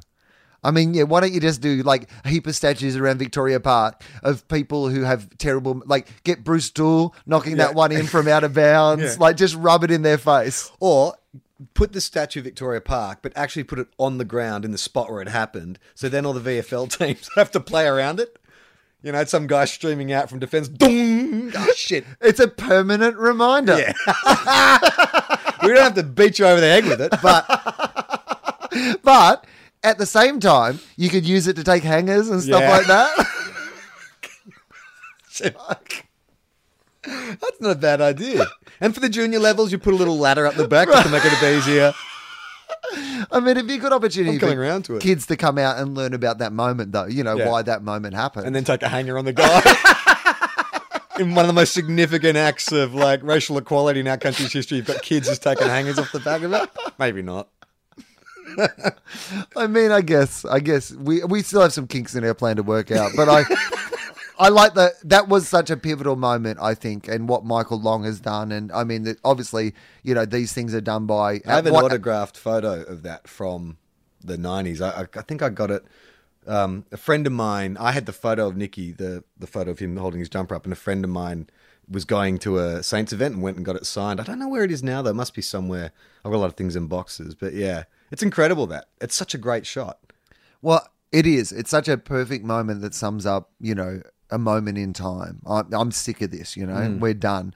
I mean, yeah, why don't you just do like a heap of statues around Victoria Park of people who have terrible, like get Bruce Doull knocking Yeah. that one in from out of bounds, Yeah. like just rub it in their face. Or put the statue of Victoria Park, but actually put it on the ground in the spot where it happened. So then all the VFL teams have to play around it. You know, some guy streaming out from defence. Dong! Oh, shit. It's a permanent reminder. Yeah. we don't have to beat you over the head with it, but But at the same time, you could use it to take hangers and stuff Yeah. like that. that's not a bad idea. And for the junior levels, you put a little ladder up the back just to make it a bit easier. I mean, it'd be a good opportunity I'm coming for around to it. kids to come out and learn about that moment, though. You know Yeah. why that moment happened. And then take a hanger on the guy. In one of the most significant acts of like racial equality in our country's history, you've got kids just taking hangers off the back of it. Maybe not. I mean, I guess, I guess we we still have some kinks in our plan to work out, but I, I like that. That was such a pivotal moment, I think, and what Michael Long has done, and I mean, obviously, you know, these things are done by. I have an what- autographed photo of that from the 90s. I, I, think I got it. Um, a friend of mine, I had the photo of Nicky, the, the photo of him holding his jumper up, and a friend of mine was going to a Saints event and went and got it signed. I don't know where it is now, though. It must be somewhere. I've got a lot of things in boxes, but yeah, it's incredible that. It's such a great shot. Well, it is. It's such a perfect moment that sums up, you know, a moment in time. I'm, I'm sick of this. You know, Mm. we're done.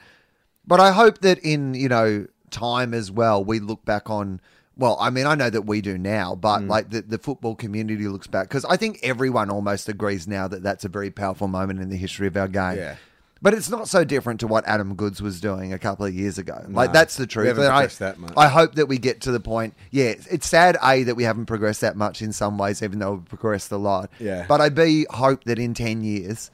But I hope that in you know time as well, we look back on. Well, I mean, I know that we do now, but Mm. like the, the football community looks back because I think everyone almost agrees now that that's a very powerful moment in the history of our game. Yeah. But it's not so different to what Adam Goodes was doing a couple of years ago. like No, that's the we truth. haven't And I, progressed that much. I hope that we get to the point. Yeah, it's- it's sad a that we haven't progressed that much in some ways, even though we've progressed a lot. Yeah. But I b hope that in ten years,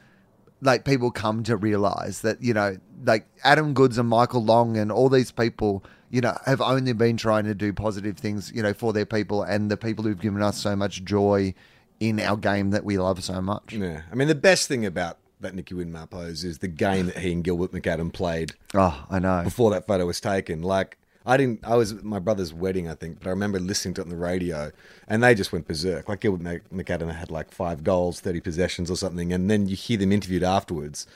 like people come to realize that you know, like Adam Goodes and Michael Long and all these people, you know, have only been trying to do positive things, you know, for their people and the people who've given us so much joy in our game that we love so much. Yeah, I mean the best thing about that Nicky Winmar pose is the game that he and Gilbert McAdam played Oh, I know. before that photo was taken. Like I didn't, I was at my brother's wedding, I think, but I remember listening to it on the radio, and they just went berserk. Like Gilbert Mc- McAdam had like five goals, thirty possessions, or something, and then you hear them interviewed afterwards.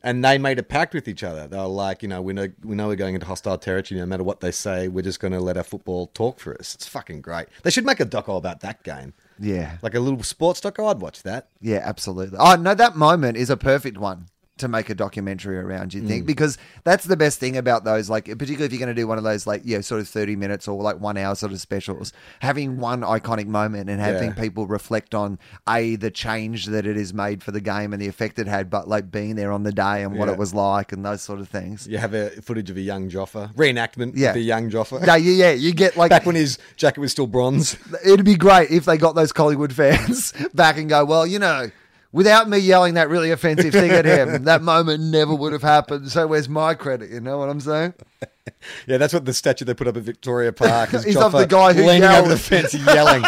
And they made a pact with each other. They were like, you know, we know we know we're going into hostile territory. No matter what they say, we're just going to let our football talk for us. It's fucking great. They should make a doco about that game, Yeah. like a little sports doco. Oh, I'd watch that. Yeah, absolutely. Oh no, that moment is a perfect one to make a documentary around. You Mm. think because that's the best thing about those, like particularly if you're going to do one of those, like yeah, sort of thirty minutes or like one hour sort of specials, having one iconic moment and having Yeah. people reflect on a the change that it has made for the game and the effect it had, but like being there on the day and what Yeah. it was like and those sort of things. You have a footage of a young Joffa reenactment. Yeah. of the young Joffa. No, yeah, yeah, you get like Back when his jacket was still bronze. It'd be great if they got those Collingwood fans back and go, well, you know, without me yelling that really offensive thing at him, that moment never would have happened. So where's my credit? You know what I'm saying? Yeah, that's what the statue they put up at Victoria Park is. He's of the guy who leaning yelled. over the fence yelling.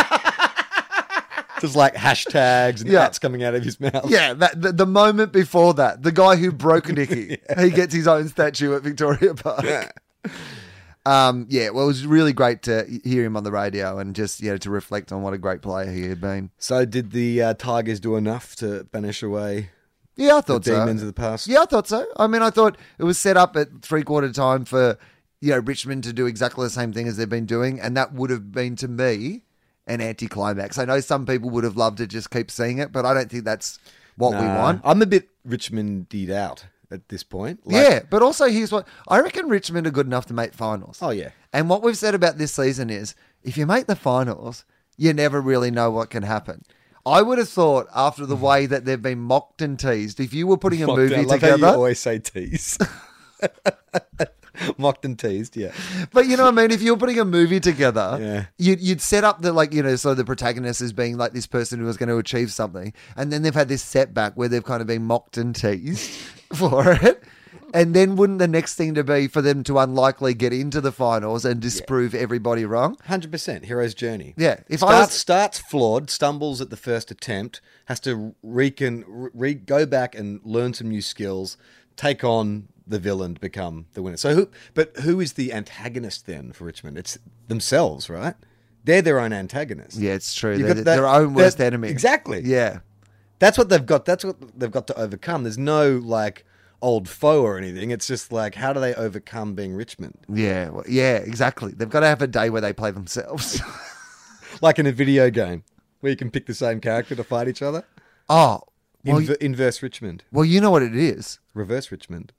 There's like hashtags and Yeah. hats coming out of his mouth. Yeah, that the, the moment before that, the guy who broke Nicky, he gets his own statue at Victoria Park. Yeah. Um, yeah, well, it was really great to hear him on the radio and just you know to reflect on what a great player he had been. So, did the uh, Tigers do enough to banish away Yeah, I the thought so. demons of the past? Yeah, I thought so. I mean, I thought it was set up at three quarter time for you know Richmond to do exactly the same thing as they've been doing, and that would have been to me an anticlimax. I know some people would have loved to just keep seeing it, but I don't think that's what we want. I'm a bit Richmondied out at this point. Like- yeah, but also here's what I reckon: Richmond are good enough to make finals. Oh, yeah. and what we've said about this season is, if you make the finals, you never really know what can happen. I would have thought after the mm. way that they've been mocked and teased, if you were putting a Mocked- movie I love how together, you always say tease. Mocked and teased, yeah. But you know what I mean? If you're putting a movie together, Yeah. you'd, you'd set up the, like, you know, so the protagonist as being like this person who was going to achieve something. And then they've had this setback where they've kind of been mocked and teased for it. And then wouldn't the next thing to be for them to unlikely get into the finals and disprove everybody wrong? Hundred percent hero's journey. Yeah, if I starts was- starts flawed, stumbles at the first attempt, has to recon, re, go back and learn some new skills, take on the villain to become the winner. So who? But who is the antagonist then for Richmond? It's themselves, right? They're their own antagonist. Yeah, it's true. They're got their own worst that- enemy. Exactly. Yeah. That's what they've got. That's what they've got to overcome. There's no like old foe or anything. It's just like how do they overcome being Richmond? Yeah. well, Yeah, exactly. They've got to have a day where they play themselves. Like in a video game where you can pick the same character to fight each other. oh, well, Inver- inverse Richmond, well, you know what it is. reverse Richmond.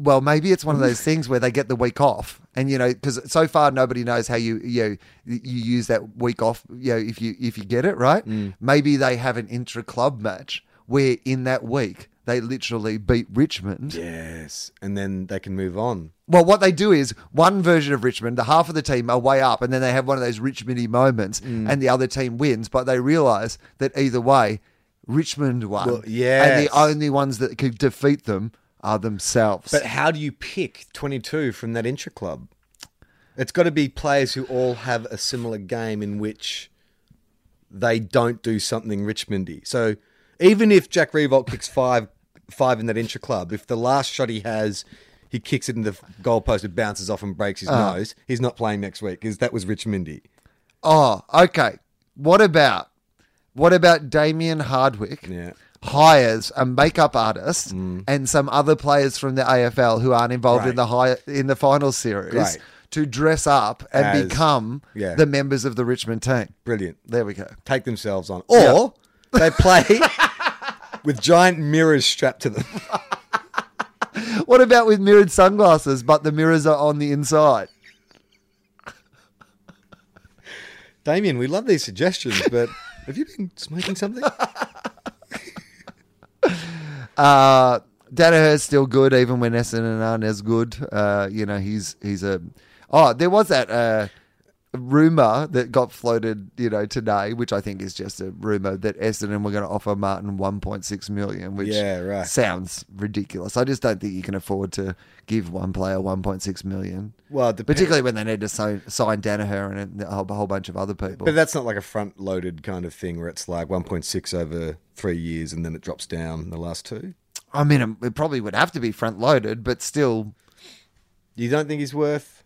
Well, maybe it's one of those things where they get the week off, and you know, because so far nobody knows how you you know, you use that week off. You know, if you if you get it right, mm. maybe they have an intra club match where in that week they literally beat Richmond. Yes, and then they can move on. Well, what they do is one version of Richmond, the half of the team are way up, and then they have one of those Richmondy moments, mm. and the other team wins. But they realise that either way, Richmond won, Well, and the only ones that could defeat them are themselves. But how do you pick 22 from that intra club? It's got to be players who all have a similar game in which they don't do something Richmondy. So even if Jack Riewoldt kicks five five in that intra club, if the last shot he has, he kicks it in the goalpost, it bounces off and breaks his ah. nose, he's not playing next week because that was Richmondy. Oh, okay. What about what about Damien Hardwick? Yeah. Hires a makeup artist mm. and some other players from the AFL who aren't involved in the high in the final series Great. to dress up and As- become yeah. the members of the Richmond team. Brilliant. There we go. Take themselves on. Or they play with giant mirrors strapped to them. What about with mirrored sunglasses, but the mirrors are on the inside? Damien, we love these suggestions, but have you been smoking something? Uh, Daniher's still good, even when Essendon aren't as good. Uh, you know, he's he's a. Oh, there was that uh, rumor that got floated, you know, today, which I think is just a rumor that Essendon were going to offer Martin 1.6 million, which Yeah, right. sounds ridiculous. I just don't think you can afford to give one player 1.6 million, Well, depends. particularly when they need to sign, sign Daniher and a whole, a whole bunch of other people. But that's not like a front loaded kind of thing where it's like 1.6 over three years and then it drops down the last two. I mean, it probably would have to be front loaded, but still, You don't think he's worth?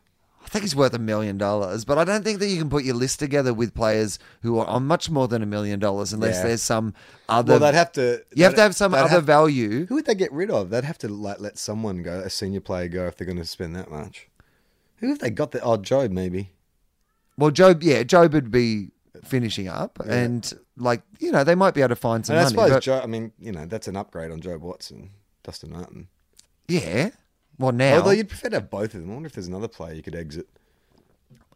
I think he's worth a million dollars, but I don't think that you can put your list together with players who are on much more than a million dollars unless Yeah. there's some other. Well, they'd have to. you have they'd- to have some they'd other have- value. Who would they get rid of? They'd have to like let someone go, a senior player go, if they're going to spend that much. Who have they got? The odd oh, Jobe maybe. Well, Jobe, yeah, Jobe would be finishing up, and like you know, they might be able to find some And I money. suppose but- Joe. I mean, you know, that's an upgrade on Jobe Watson, Dustin Martin. yeah. Well, now Although you'd prefer to have both of them. I wonder if there's another player you could exit.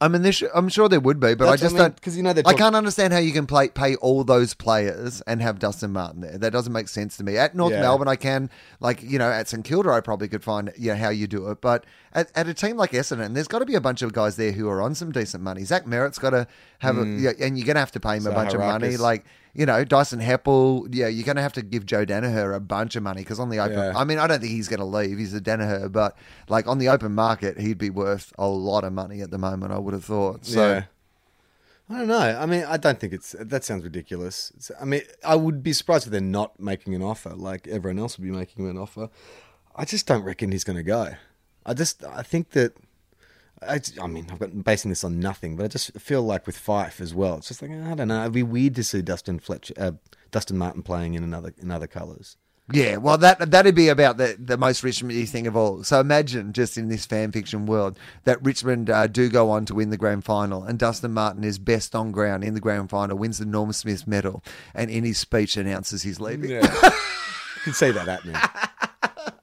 I mean, should, I'm sure there would be, but That's- I just I mean, don't 'cause you know they're I talk- can't understand how you can play, pay all those players and have Dustin Martin there. That doesn't make sense to me. At North Yeah. Melbourne, I can like you know at St Kilda, I probably could find you know, how you do it, but at, at a team like Essendon, there's got to be a bunch of guys there who are on some decent money. Zach Merrett's got to have a, mm. yeah, and you're going to have to pay him a bunch of money. Zaharakis. Like you know, Dyson Heppell, yeah, you're going to have to give Joe Daniher a bunch of money because on the open, Yeah. I mean, I don't think he's going to leave. He's a Daniher, but like on the open market, he'd be worth a lot of money at the moment. I would have thought. So. yeah. I don't know. I mean, I don't think it's that sounds ridiculous. It's, I mean, I would be surprised if they're not making an offer like everyone else would be making him an offer. I just don't reckon he's going to go. I just I think that I, I mean I've got basing this on nothing, but I just feel like with Fyfe as well. It's just like I don't know. It'd be weird to see Dustin Fletcher, uh, Dustin Martin playing in another in other colours. Yeah, well, that that'd be about the, the most Richmondy thing of all. So imagine just in this fan fiction world that Richmond uh, do go on to win the grand final, and Dustin Martin is best on ground in the grand final, wins the Norm Smith medal, and in his speech announces he's leaving. Yeah, I can see that happening.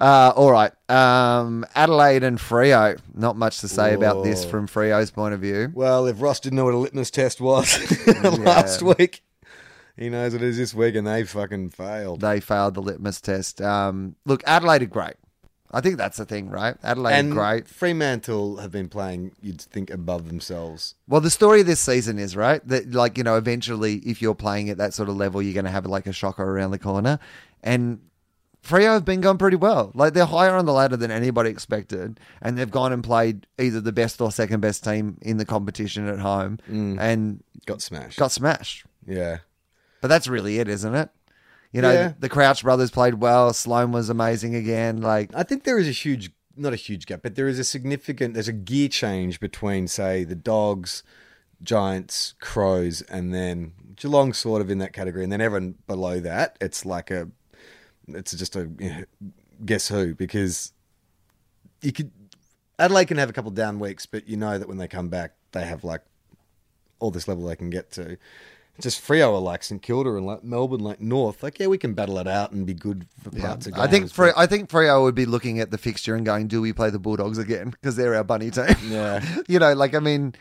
Uh, all right, um, Adelaide and Freo. Not much to say about this from Freo's point of view. Well, if Ross didn't know what a litmus test was last week, he knows what it is this week, and they fucking failed. They failed the litmus test. Um, look, Adelaide are great. I think that's the thing, right? Adelaide and are great. Fremantle have been playing, you'd think, above themselves. Well, the story of this season is right that, like you know, eventually, if you're playing at that sort of level, you're going to have like a shocker around the corner, and Freo have been going pretty well. Like they're higher on the ladder than anybody expected, and they've gone and played either the best or second best team in the competition at home, mm. and Got smashed. got smashed. yeah. But that's really it, isn't it? You know, Yeah. the, the Crouch brothers played well. Sloane was amazing again. Like, I think there is a huge, not a huge gap, but there is a significant, there's a gear change between, say, the Dogs, Giants, Crows, and then Geelong sort of in that category. And then everyone below that, it's like a, it's just a you know, guess who, because you could, Adelaide can have a couple down weeks, but you know that when they come back, they have like all this level they can get to. Just Freo are like St Kilda and like Melbourne, like North. Like, yeah, we can battle it out and be good for parts of I think games, but- I think Freo would be looking at the fixture and going, "Do we play the Bulldogs again? Because they're our bunny team." Yeah. you know, like I mean,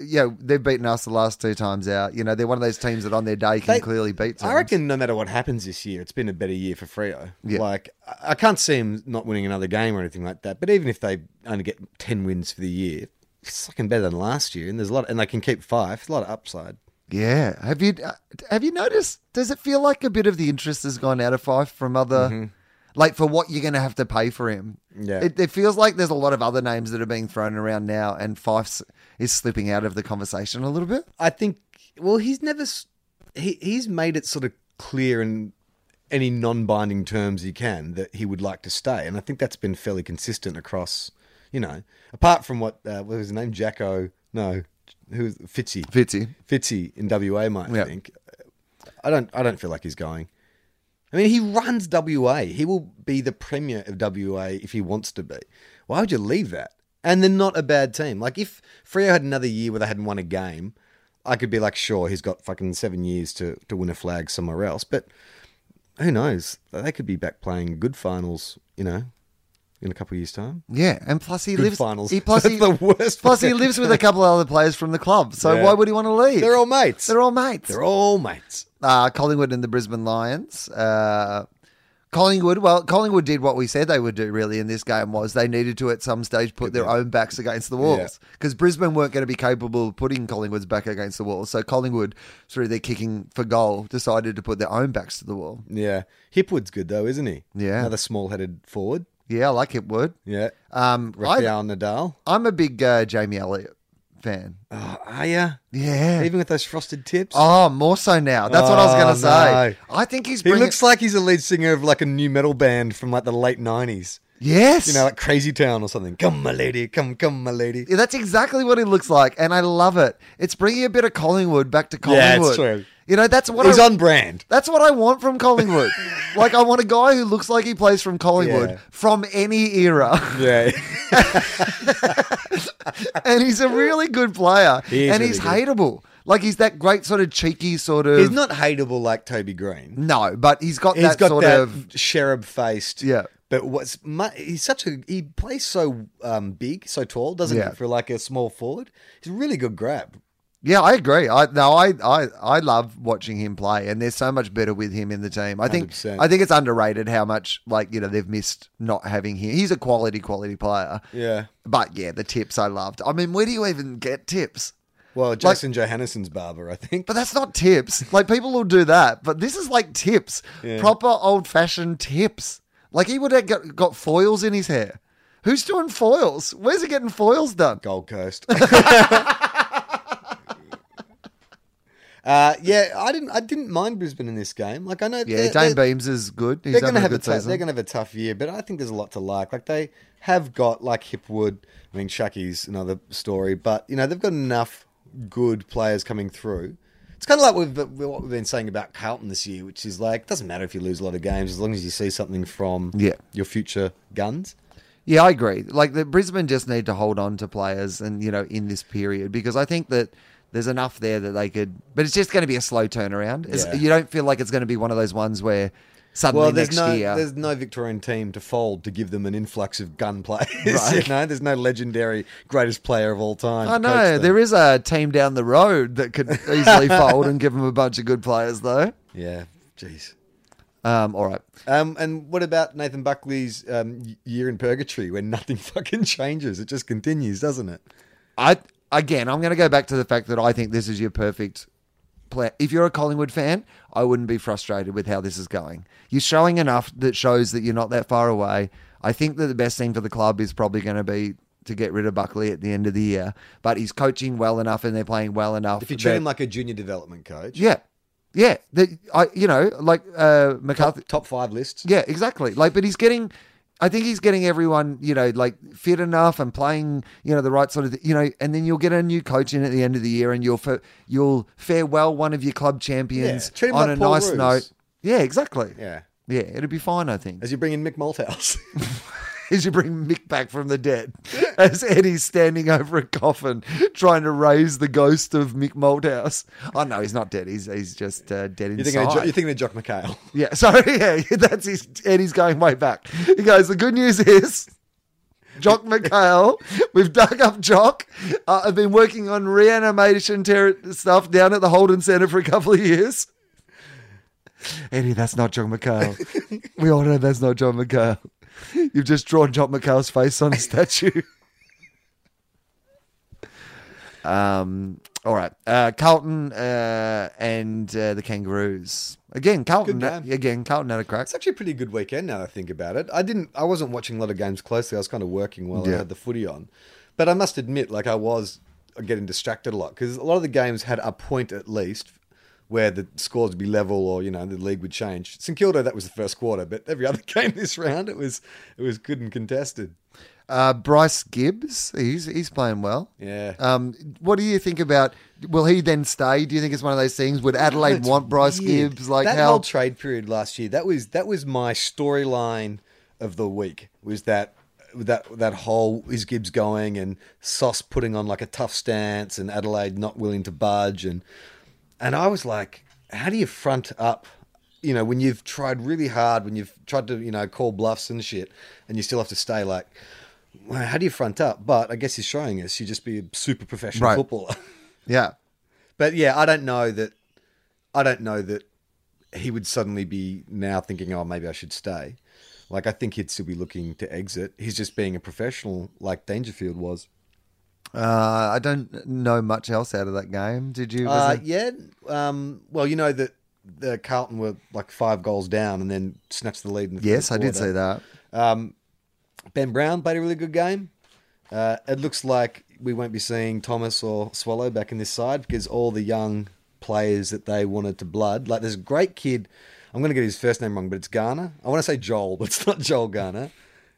yeah, they've beaten us the last two times out. You know, they're one of those teams that on their day can They- clearly beat. Teams. I reckon no matter what happens this year, it's been a better year for Freo. Yeah. Like I- can't see him not winning another game or anything like that. But even if they only get ten wins for the year, it's fucking better than last year. And there's a lot, and they can keep five. There's a lot of upside. Yeah. Have you uh, have you noticed? Does it feel like a bit of the interest has gone out of Fyfe from other, like for what you're going to have to pay for him? Yeah. It, it feels like there's a lot of other names that are being thrown around now, and Fyfe is slipping out of the conversation a little bit. I think. Well, he's never. He he's made it sort of clear in any non-binding terms he can that he would like to stay, and I think that's been fairly consistent across. You know, apart from what uh, what was his name, Jacko? No, who was Fitzy? Fitzy. Fitzy in WA might Yeah. think. I don't. I don't feel like he's going. I mean, he runs WA. He will be the premier of WA if he wants to be. Why would you leave that? And they're not a bad team. Like if Freo had another year where they hadn't won a game, I could be like, sure, he's got fucking seven years to to win a flag somewhere else. But who knows? They could be back playing good finals. You know, in a couple of years' time. Yeah, and plus he Good lives. finals. He, plus That's he, the worst Plus he lives with a couple of other players from the club. So Yeah. why would he want to leave? They're all mates. They're all mates. They're all mates. uh, Collingwood and the Brisbane Lions. Uh, Collingwood, well, Collingwood did what we said they would do really in this game was they needed to at some stage put their own backs against the walls because Brisbane weren't going to be capable of putting Collingwood's back against the wall. So Collingwood, through their kicking for goal, decided to put their own backs to the wall. Yeah. Hipwood's good though, isn't he? Yeah. Another small-headed forward. Yeah, I like it. Would Yeah. um, I, Rafael Nadal. I'm a big uh, Jamie Elliott fan. Oh, are you? Yeah. Even with those frosted tips. Oh, more so now. That's what I was going Oh, to say. I think he's he bringing. looks like he's a lead singer of like a nu metal band from like the late nineties. yes. You know, like Crazy Town or something. Come, my lady, come, come, my lady. Yeah, that's exactly what he looks like, and I love it. It's bringing a bit of Collingwood back to Yeah, Collingwood. it's true. You know, that's what He's I, on brand. That's what I want from Collingwood. like, I want a guy who looks like he plays from Collingwood Yeah. from any era, Yeah. and he's a really good player, He is and really he's good. hateable. Like, he's that great sort of cheeky sort of. he's not hateable like Toby Greene. No, but he's got He's that got sort that of. cherub faced. Yeah. But what's he's such a he plays so um, big, so tall, doesn't Yeah. he? For like a small forward, he's a really good grab. Yeah, I agree. I no, I, I I love watching him play, and there's so much better with him in the team. I think 100%. I think it's underrated how much like you know they've missed not having him. He's a quality quality player. Yeah. But yeah, the tips I loved. I mean, where do you even get tips? Well, Jason Johannisen's barber, I think. But that's not tips. Like people will do that, but this is like tips, Yeah. proper old fashioned tips. Like he would have got, got foils in his hair. Who's doing foils? Where's he getting foils done? Gold Coast. uh, yeah, I didn't. I didn't mind Brisbane in this game. Like I know, Yeah, they're- Dayne Beams is good. He's they're going to have a tough, season. they're going to have a tough year, but I think there's a lot to like. Like they have got like Hipwood. I mean, Schache's another story, but you know they've got enough good players coming through. It's kind of like we've, what we've been saying about Carlton this year, which is like doesn't matter if you lose a lot of games as long as you see something from Yeah. your future guns. Yeah, I agree. Like the Brisbane just need to hold on to players, and you know, in this period, because I think that there's enough there that they could. But it's just going to be a slow turnaround. Yeah. You don't feel like it's going to be one of those ones where suddenly Well, there's next no year. there's no Victorian team to fold to give them an influx of gun players. Right. You know, there's no legendary greatest player of all time. I know there is a team down the road that could easily fold and give them a bunch of good players, though. Yeah, jeez. Um, all right. Um, and what about Nathan Buckley's um, year in purgatory when nothing fucking changes? It just continues, doesn't it? I again, I'm going to go back to the fact that I think this is your perfect plan. If you're a Collingwood fan, I wouldn't be frustrated with how this is going. You're showing enough that shows that you're not that far away. I think that the best thing for the club is probably going to be to get rid of Buckley at the end of the year. But he's coaching well enough, and they're playing well enough. If you treat him like a junior development coach, yeah, yeah, that I, you know, like uh, McCarthy. top five lists. Yeah, exactly. Like, but he's getting. I think he's getting everyone, you know, like fit enough and playing, you know, the right sort of, you know, and then you'll get a new coach in at the end of the year, and you'll you'll farewell one of your club champions Yeah, on like a Paul nice Roos. note. Yeah, exactly. Yeah. Yeah, it'll be fine. I think As you bring in Mick Malthouse. as you bring Mick back from the dead, as Eddie's standing over a coffin trying to raise the ghost of Mick Malthouse. Oh no, he's not dead. He's he's just uh, dead you're, thinking of, inside. You're thinking of Jock McHale. Yeah, sorry, yeah, that's his. Eddie's going way back. He goes. The good news is, Jock McHale. We've dug up Jock. Uh, I've been working on reanimation ter- stuff down at the Holden Centre for a couple of years. Eddie, that's not John McHale. we all know that's not John McHale. You've just drawn John McCall's face on a statue. Um. All right. Uh, Carlton uh, and uh, the Kangaroos. Again, Carlton. Again, Carlton had a crack. It's actually a pretty good weekend now that I think about it. I didn't I wasn't watching a lot of games closely. I was kind of working while Yeah. I had the footy on. But I must admit, like I was getting distracted a lot because a lot of the games had a point at least where the scores would be level or, you know, the league would change. St Kilda, that was the first quarter, but every other game this round it was it was good and contested. Uh, Bryce Gibbs. He's he's playing well. Yeah. Um, what do you think about? Will he then stay? Do you think it's one of those things? Would Adelaide want Bryce weird. Gibbs? Like that how? whole trade period last year, that was that was my storyline of the week. Was that that that whole is Gibbs going and Sauce putting on like a tough stance and Adelaide not willing to budge and and I was like, how do you front up you know, when you've tried really hard, when you've tried to, you know, call bluffs and shit, and you still have to stay like, well, how do you front up? But I guess he's showing us you just be a super professional Right. footballer. Yeah. But yeah, I don't know that. I don't know that he would suddenly be now thinking, "Oh, maybe I should stay." Like I think he'd still be looking to exit. He's just being a professional, like Dangerfield was. Uh, I don't know much else out of that game. Did you? Uh, it- yeah. Um, well, you know that the Carlton were like five goals down and then snatched the lead. In the yes, I did see that. Um, ben Brown played a really good game. Uh, it looks like we won't be seeing Thomas or Swallow back in this side because all the young players that they wanted to blood, like there's a great kid. I'm going to get his first name wrong, but it's Garner. I want to say Joel, but it's not Joel Garner.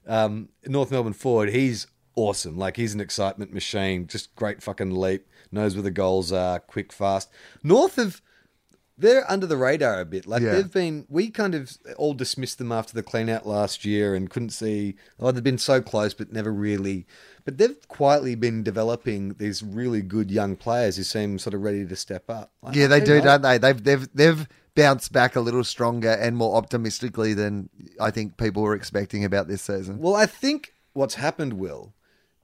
Um, North Melbourne forward, he's awesome. Like he's an excitement machine. Just great fucking leap. Knows where the goals are. Quick, fast. North of they're under the radar a bit. Like Yeah. they've been, we kind of all dismissed them after the clean out last year and couldn't see. Oh, they've been so close, but never really. But they've quietly been developing these really good young players who seem sort of ready to step up. Like, Yeah, they do, knows? don't they? They've they've they've bounced back a little stronger and more optimistically than I think people were expecting about this season. Well, I think what's happened, Will,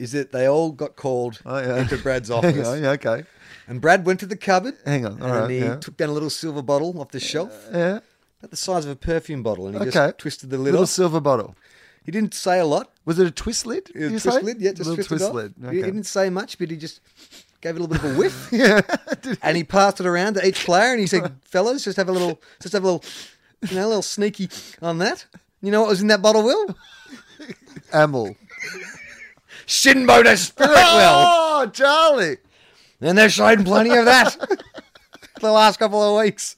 is that they all got called Oh, yeah. into Brad's office, on, yeah, okay. and Brad went to the cupboard. Hang on, and right, he yeah. took down a little silver bottle off the shelf, Yeah. about the size of a perfume bottle, and he Okay. just twisted the lid Little off. silver bottle. He didn't say a lot. Was it a twist lid? A twist say? lid, yeah, just little twist lid. He- Okay. He didn't say much, but he just gave it a little bit of a whiff, yeah. and he passed it around to each player, and he said, "Fellas, just have a little, just have a little, you know, a little sneaky on that." You know what was in that bottle, Will? Amel. Shinboner Spirit, Will. Oh, Charlie. And they're showing plenty of that the last couple of weeks.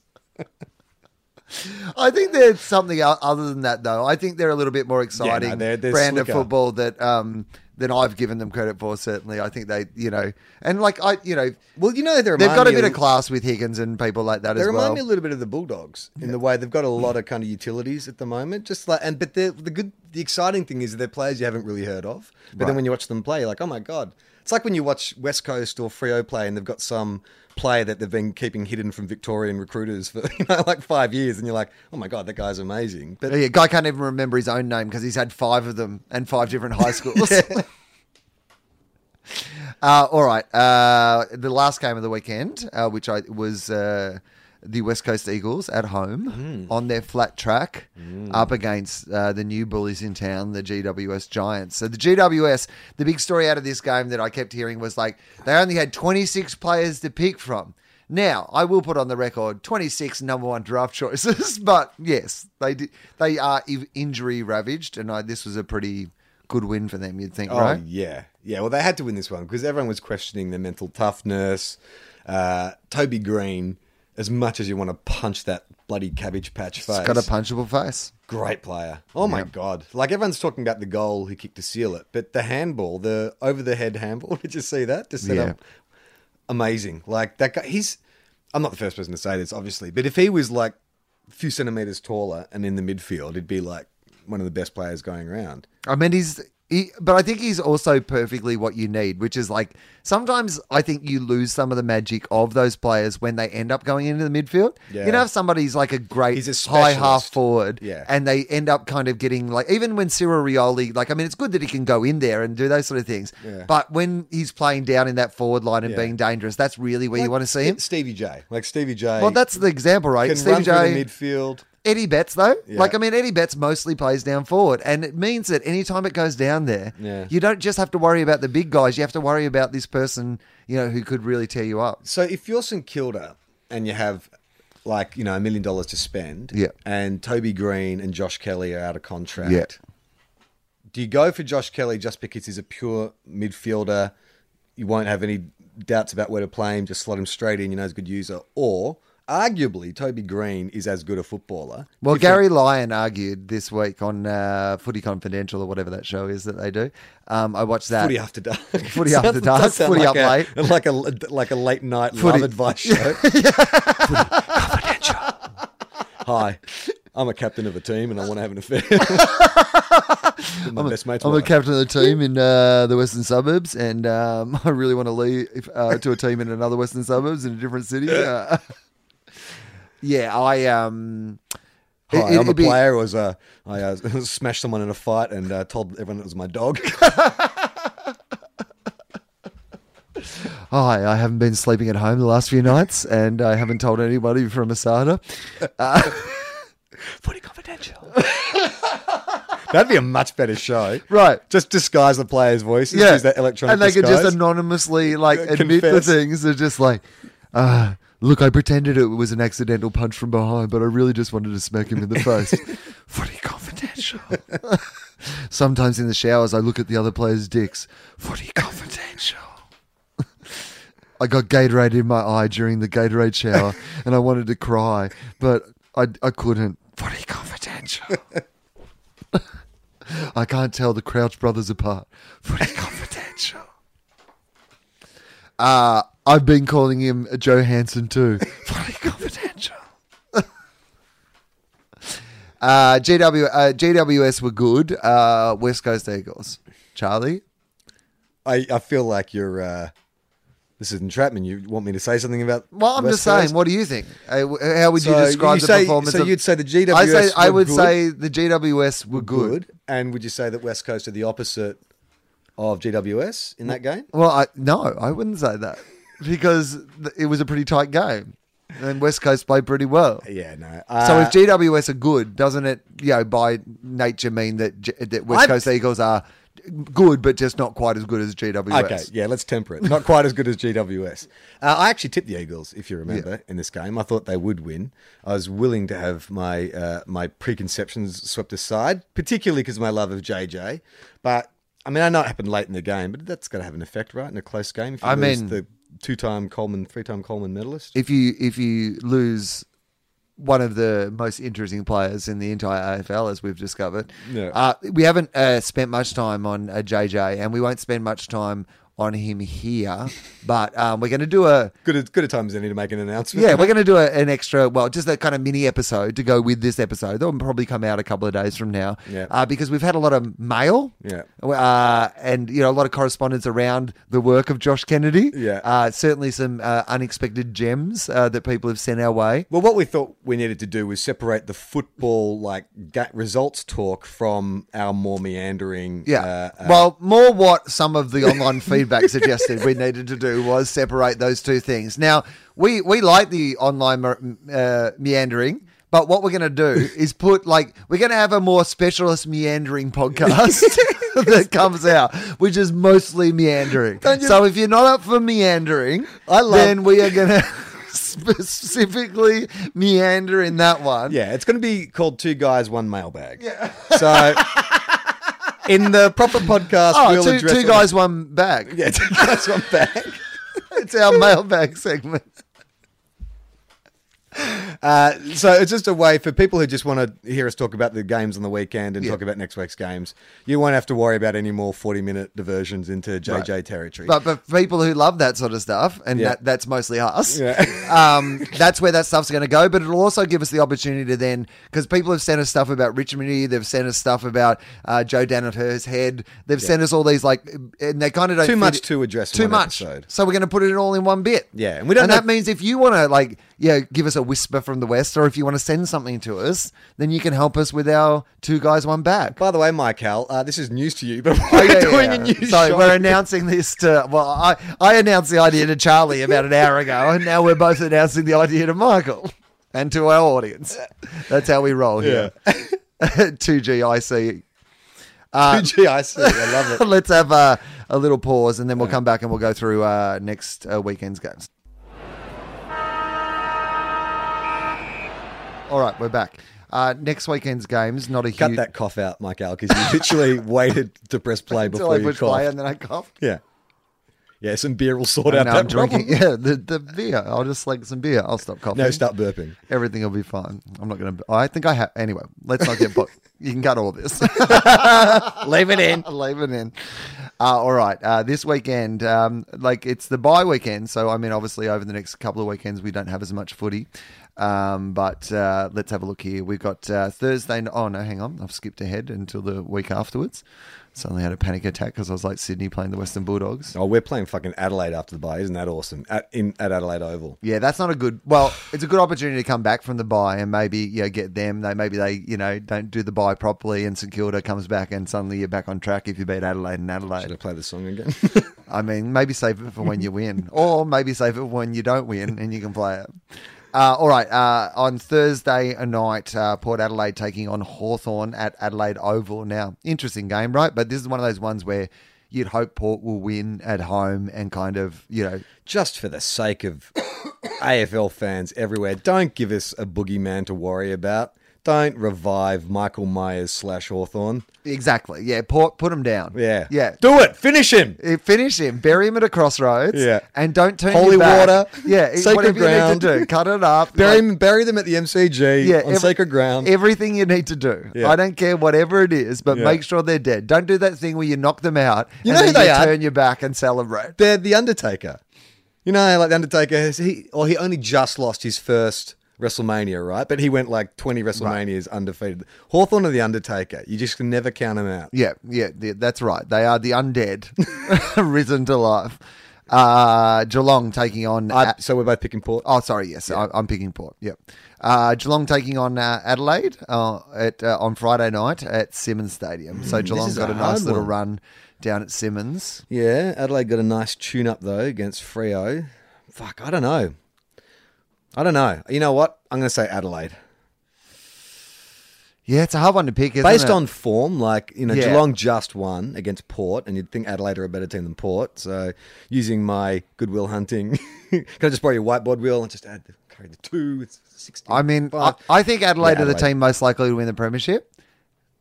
I think there's something other than that, though. I think they're a little bit more exciting they're- they're brand slicker. of football that um, than I've given them credit for. Certainly, I think they, you know, and like I, you know, Well, you know, they they've got a bit of class with Higgins and people like that They as remind well. me a little bit of the Bulldogs in the way they've got a lot of kind of utilities at the moment. Just like, and but the the good, the exciting thing is they're players you haven't really heard of. But Right. then when you watch them play, you're like, oh my god! It's like when you watch West Coast or Freo play, and they've got some player that they've been keeping hidden from Victorian recruiters for you know like five years, and you're like, oh my god, that guy's amazing. But yeah, guy can't even remember his own name because he's had five of them and five different high schools. uh, all right, uh, the last game of the weekend, uh, which I was uh, the West Coast Eagles at home on their flat track, up against uh, the new bullies in town, the GWS Giants. So the GWS, the big story out of this game that I kept hearing was like they only had 26 players to pick from. Now, I will put on the record 26 number one draft choices, but yes, they did, they are injury ravaged, and I, this was a pretty good win for them. You'd think, Oh right? yeah, yeah. Well, they had to win this one because everyone was questioning their mental toughness. Uh, Toby Greene, as much as you want to punch that bloody cabbage patch face, It's got a punchable face. great player. Oh my Yeah. god! Like everyone's talking about the goal he kicked to seal it, but the handball, the over the head handball. Did you see that? Just set Yeah. up, amazing. Like that guy. He's. I'm not the first person to say this, obviously, but if he was like a few centimeters taller and in the midfield, he'd be like one of the best players going around. I mean, he's. He, but I think he's also perfectly what you need, which is like sometimes I think you lose some of the magic of those players when they end up going into the midfield. Yeah. You know, if somebody's like a great He's a high half forward, Yeah. and they end up kind of getting like even when Cyril Rioli, like I mean, it's good that he can go in there and do those sort of things, Yeah. but when he's playing down in that forward line and being dangerous, that's really where you want to see him. Stevie J, like Stevie J. Well, that's the example, right? can Stevie run J, the midfield. Eddie Betts, though, Yeah. like I mean, Eddie Betts mostly plays down forward, and it means that anytime it goes down there, Yeah. you don't just have to worry about the big guys. You have to worry about this person, you know, who could really tear you up. So if you're St Kilda and you have like you know a million dollars to spend, Yeah. and Toby Greene and Josh Kelly are out of contract, Yeah. do you go for Josh Kelly just because he's a pure midfielder? You won't have any doubts about where to play him. Just slot him straight in. You know, he's a good user. Or arguably, Toby Greene is as good a footballer. Well, Gary Lyon argued this week on uh, Footy Confidential or whatever that show is that they do. Um, I watched that. Footy after dark. Footy after dark, footy like up a, like a like a late night Footy- love advice show. Footy confidential. Hi, I'm a captain of a team and I want to have an affair. Best mate's I'm a captain of the team in uh, the western suburbs, and um, I really want to leave uh, to a team in another western suburbs in a different city. Uh, yeah, I um, It- Hi, I'm a it'd be- player. Was uh, I uh, smashed someone in a fight and uh, told everyone it was my dog. Hi, I haven't been sleeping at home the last few nights, and I haven't told anybody from Asada. Footy confidential. That'd be a much better show. Right. Just disguise the players' voices. Yeah, Use that electronic and they could just anonymously like Uh, admit the things. They're just like, uh, look, I pretended it was an accidental punch from behind, but I really just wanted to smack him in the face. Footy confidential. Sometimes in the showers, I look at the other players' dicks. Footy confidential. I got Gatorade in my eye during the Gatorade shower, and I wanted to cry, but I, I couldn't. Footy confidential. I can't tell the Crouch brothers apart. Footy confidential. Uh, I've been calling him Joe Hansen too. Footy confidential. uh, GW, uh, GWS were good. Uh, West Coast Eagles. Charlie? I, I feel like you're. Uh, this is entrapment. You want me to say something about? Well, I'm West just saying, Coast? what do you think? Uh, How would you So describe you the say- performance? so of- you'd say the GWS I, say, I were would good? say the GWS were good. good. And would you say that West Coast are the opposite of GWS in that game? Well, I, no, I wouldn't say that because it was a pretty tight game, and West Coast played pretty well. Yeah, no. So Uh, if GWS are good, doesn't it, you know, by nature mean that G- that West I'd- Coast Eagles are good, but just not quite as good as GWS? Okay, yeah, let's temper it. Not quite as good as GWS. Uh, I actually tipped the Eagles, if you remember, in this game. I thought they would win. I was willing to have my uh, my preconceptions swept aside, particularly because of my love of JJ. But I mean, I know it happened late in the game, but that's got to have an effect, right? In a close game, if you I lose mean- the two-time Coleman, three-time Coleman medalist. If you if you lose one of the most interesting players in the entire AFL, as we've discovered, Yeah. uh, we haven't uh, spent much time on uh, JJ, and we won't spend much time on him here. But um, we're going to do a good, at, good at times, any to make an announcement. Yeah, we're going to do a, an extra, well, just a kind of mini episode to go with this episode. That'll probably come out a couple of days from now. Yeah. Uh, because we've had a lot of mail. Yeah. Uh, and, you know, a lot of correspondence around the work of Josh Kennedy. Yeah. Uh, certainly some uh, unexpected gems uh, that people have sent our way. Well, what we thought we needed to do was separate the football like results talk from our more meandering. Yeah. uh, uh, well, more what some of the online feedback suggested we needed to do was separate those two things. Now, we, we like the online uh, meandering. But what we're going to do is put like we're going to have a more specialist meandering podcast that comes out, which is mostly meandering. So if you're not up for meandering, I love- then we are going to specifically meander in that one. Yeah, it's going to be called Two Guys, One Mailbag. Yeah. So, in the proper podcast, Oh, we'll two, two guys, one bag. Yeah, Two Guys, One Bag. It's our mailbag segment. Uh, so it's just a way for people who just want to hear us talk about the games on the weekend and Yeah. talk about next week's games. You won't have to worry about any more forty-minute diversions into JJ territory. But for people who love that sort of stuff, and Yeah. that, that's mostly us, Yeah. um, that's where that stuff's going to go. But it'll also give us the opportunity to then, because people have sent us stuff about Richmond, they've sent us stuff about uh, Joe Daniher's head, they've sent us all these like, and they kind of don't Too much it- to address Too much. episode. So we're going to put it all in one bit. Yeah, and we don't And know- that means if you want to like, yeah, give us a whisper from the west, or if you want to send something to us, then you can help us with our two guys, one bag. By the way, Michael, uh, this is news to you, but Oh, we're yeah, doing yeah. a new so show. we're announcing this to well I, I announced the idea to charlie about an hour ago and now we're both announcing the idea to michael and to our audience that's how we roll here 2gic GIC, I love it. let's have a, a little pause and then we'll come back and we'll go through uh, next uh, weekend's games all right we're back uh, next weekend's games not a Cut that cough out, Michael, because you literally waited to press play before I you push cough. play and then I coughed Yeah. Yeah, some beer will sort And out that I'm drinking. problem. Yeah, the, the beer. I'll just like some beer. I'll stop coughing. No, stop burping. Everything will be fine. I'm not going to. I think I have. Anyway, let's not get. Bo- you can cut all this. Leave it in. Leave it in. Uh, all right. Uh, this weekend, um, like it's the bye weekend. So, I mean, obviously, over the next couple of weekends, we don't have as much footy. Um, but uh, let's have a look here. We've got uh, Thursday. Oh, no, hang on. I've skipped ahead until the week afterwards. Suddenly had a panic attack because I was like Sydney playing the Western Bulldogs. Oh, we're playing fucking Adelaide after the bye. Isn't that awesome? At, in, at Adelaide Oval. Yeah, that's not a good. Well, it's a good opportunity to come back from the bye and maybe you know, get them. They maybe they you know don't do the bye properly and St Kilda comes back and suddenly you're back on track if you beat Adelaide and Adelaide. Should I play the song again? I mean, maybe save it for when you win, or maybe save it when you don't win and you can play it. Uh, all right, uh, on Thursday night, uh, Port Adelaide taking on Hawthorn at Adelaide Oval. Now, interesting game, right? But this is one of those ones where you'd hope Port will win at home and kind of, you know, Just for the sake of AFL fans everywhere, don't give us a boogeyman to worry about. Don't revive Michael Myers slash Hawthorn. exactly, yeah, Port put him down, Yeah. yeah, Do it. Finish him. Uh, Finish him, bury him at a crossroads, Yeah. and don't turn Holy your back. water, yeah, sacred whatever you ground. need to do, cut it up, Bury, like- him, bury them at the MCG yeah, on every- sacred ground. Everything you need to do. Yeah. I don't care whatever it is, but Yeah. make sure they're dead. Don't do that thing where you knock them out You and know who then they you are? turn your back and celebrate. They're the Undertaker. You know, like the Undertaker, has, he or he only just lost his first WrestleMania, right? But he went like twenty WrestleManias undefeated. Hawthorn or the Undertaker, you just can never count them out. Yeah, yeah, that's right. They are the undead risen to life. Uh, Geelong taking on. I, so we're both picking Port. Oh, sorry. Yes, I, I'm picking Port. Yep. Uh, Geelong taking on uh, Adelaide uh, at uh, on Friday night at Simonds Stadium. So Geelong Mm, is got a a nice hard little one. run down at Simonds. Yeah, Adelaide got a nice tune up though against Freo. Fuck, I don't know. I don't know. You know what? I'm going to say Adelaide. Yeah, it's a hard one to pick. Isn't Based it? on form, like, you know, Yeah. Geelong just won against Port, and you'd think Adelaide are a better team than Port. So, using my goodwill hunting, can I just borrow your whiteboard wheel and just add the, carry the two? It's 16. I mean, I, I think Adelaide Yeah, are the Adelaide. team most likely to win the premiership.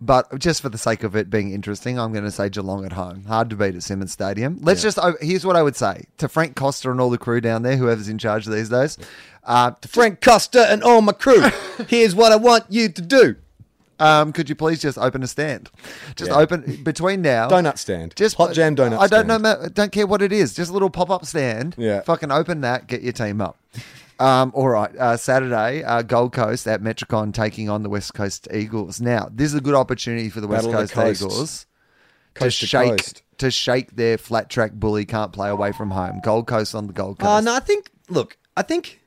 But just for the sake of it being interesting, I'm going to say Geelong at home. Hard to beat at Simonds Stadium. Let's just. oh, Here's what I would say to Frank Costa and all the crew down there, whoever's in charge these days. Uh, Frank Costa and all my crew, here's what I want you to do. um, could you please just open a stand? Just Yeah. open between now. Donut stand. Just Hot jam donut I don't know. stand. ma- Don't care what it is. Just a little pop up stand. Yeah. Fucking open that. Get your team up. Um, all right. Uh, Saturday, uh, Gold Coast at Metricon taking on the West Coast Eagles. Now, this is a good opportunity for the West Battle of the Coast. Eagles Coast to to shake coast. to shake their flat track bully can't play away from home. Gold Coast on the Gold Coast. Oh, no, I think, look, I think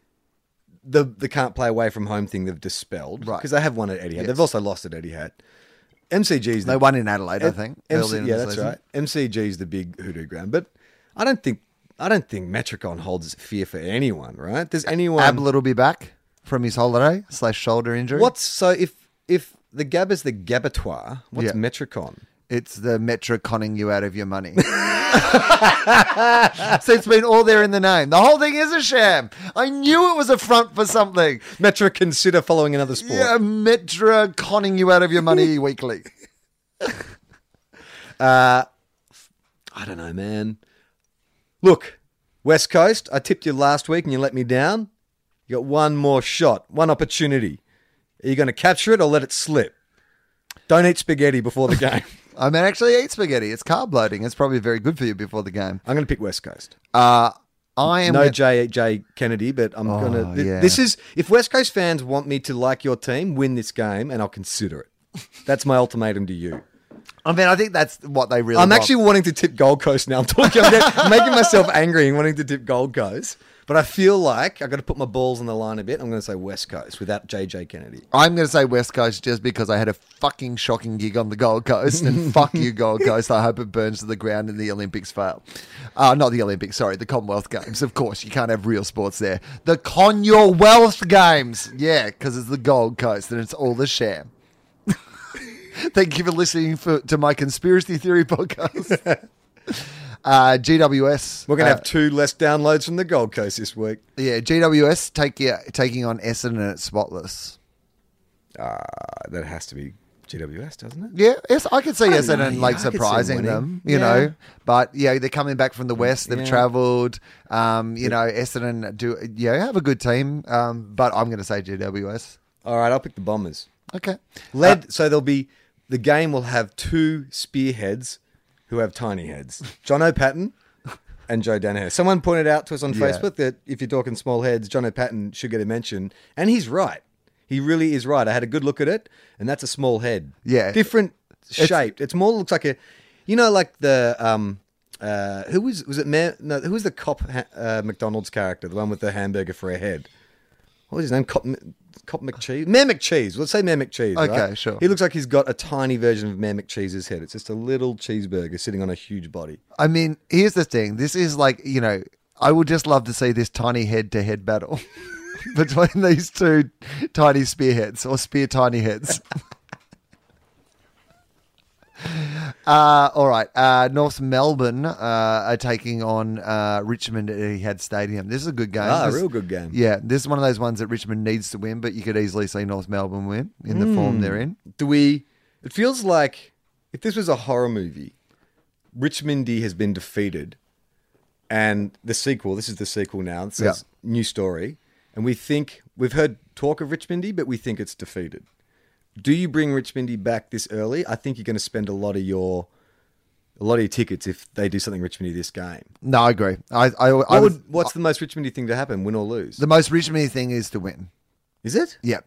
the the can't play away from home thing they've dispelled. Right. Because they have won at Etihad. Yes. They've also lost at Etihad. MCG's the They won in Adelaide, I think. MC, in yeah, that's season. right. MCG's the big hoodoo ground, but I don't think I don't think Metricon holds fear for anyone, right? Does anyone? Ablett will be back from his holiday slash shoulder injury. What's so if if the Gab is the Gabatoire, what's Yeah. Metricon? It's the Metro conning you out of your money. so it's been all there in the name. The whole thing is a sham. I knew it was a front for something. Metro consider following another sport. Yeah, Metro conning you out of your money weekly. Uh I don't know, man. Look, West Coast, I tipped you last week and you let me down. You got one more shot, one opportunity. Are you going to capture it or let it slip? Don't eat spaghetti before the game. I mean, actually eat spaghetti. It's carb loading. It's probably very good for you before the game. I'm going to pick West Coast. Uh, I am. No J J Kennedy, but I'm Oh, gonna. th- yeah. This is if West Coast fans want me to like your team, win this game, and I'll consider it. That's my ultimatum to you. I mean, I think that's what they really. I'm want. actually wanting to tip Gold Coast now. I'm talking. I'm getting- making myself angry and wanting to tip Gold Coast, but I feel like I've got to put my balls on the line a bit. I'm going to say West Coast without JJ Kennedy. I'm going to say West Coast just because I had a fucking shocking gig on the Gold Coast, and fuck you, Gold Coast. I hope it burns to the ground and the Olympics fail. Uh, not the Olympics, sorry, the Commonwealth Games. Of course, you can't have real sports there. The Commonwealth Games, yeah, because it's the Gold Coast and it's all the sham. Thank you for listening for, to my conspiracy theory podcast. Uh, GWS. We're going to uh, have two less downloads from the Gold Coast this week. yeah, GWS take, yeah, taking on Essendon at Spotless. Uh, that has to be GWS, doesn't it? Yeah, yes, I could see I Essendon know, like see surprising them you Yeah. know. But yeah, they're coming back from the west. They've Yeah. travelled. Um, you know, Essendon do yeah have a good team. Um, but I'm going to say GWS. All right, I'll pick the Bombers. Okay, Led, so there'll be the game will have two spearheads who have tiny heads. Jono Patton and Joe Daniher. Someone pointed out to us on Yeah. Facebook that if you're talking small heads, Jono Patton should get a mention, and he's right. He really is right. I had a good look at it, and that's a small head. Yeah. different It's- shaped. It's more looks like a. You know, like the um, uh, who was was it? Man, no, who was the cop uh, McDonald's character, the one with the hamburger for a head? What was his name? Cop, cop McCheese. Mayor McCheese. Let's say Mayor McCheese. Okay, right? sure. He looks like he's got a tiny version of Mayor McCheese's head. It's just a little cheeseburger sitting on a huge body. I mean, here's the thing. This is like, you know, I would just love to see this tiny head to head battle between these two tiny spearheads or spear tiny heads. uh, all right. Uh, North Melbourne uh, are taking on uh, Richmond at Etihad Stadium. This is a good game. Ah, a real good game. Yeah, this is one of those ones that Richmond needs to win, but you could easily see North Melbourne win in the Hmm. form they're in. Do we? It feels like if this was a horror movie, Richmondy has been defeated, and the sequel. This is the sequel now. It says new story, and we think we've heard talk of Richmondy, but we think it's defeated. Do you bring Richmondy back this early? I think you're going to spend a lot of your a lot of your tickets if they do something Richmondy this game. No, I agree. I, I, I would, what's the most Richmondy thing to happen? Win or lose? the most Richmond thing is to win. Is it? Yeah.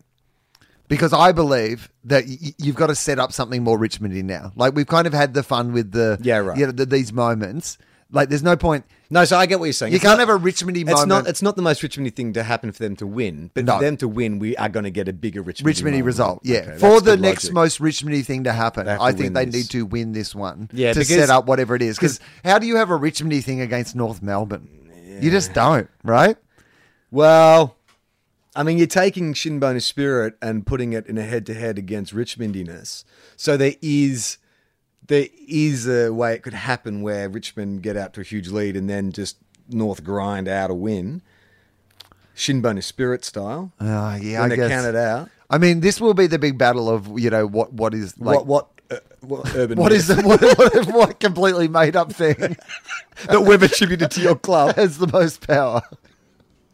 Because I believe that y- you've got to set up something more Richmondy now. Like we've kind of had the fun with the Yeah, right. You know, the, these moments. Like there's no point. No, so I get what you're saying. You It's can't not- have a Richmondy It's moment. not. It's not the most Richmondy thing to happen for them to win, but No. for them to win, we are going to get a bigger Richmondy, Richmondy moment. result. Yeah. Okay, For the next most Richmondy thing to happen, have I think they this. need to win this one. Yeah, To because- set up whatever it is. Because how do you have a Richmondy thing against North Melbourne? You just don't, right? Well, I mean, you're taking Shinbone Spirit and putting it in a head-to-head against Richmondiness. So there is there is a way it could happen where Richmond get out to a huge lead and then just North grind out a win. Shinbone Spirit style. Uh, yeah, when I they guess. count it out. I mean, this will be the big battle of you know what what is like what what uh, what urban what is the what, what, what completely made up thing that we've attributed to your club? has the most power.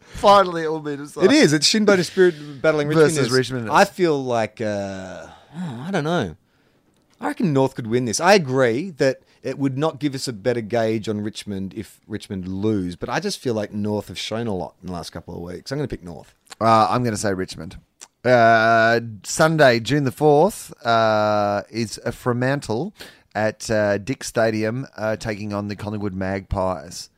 Finally, it will be decided. It is. It's Shinbone Spirit battling Richmond. Versus Richmond. I feel like uh, oh, I don't know. I reckon North could win this. I agree that it would not give us a better gauge on Richmond if Richmond lose, but I just feel like North have shown a lot in the last couple of weeks. I'm going to pick North. Uh, I'm going to say Richmond. Uh, Sunday, June the 4th, uh, is a Fremantle at uh, Dick Stadium uh, taking on the Collingwood Magpies.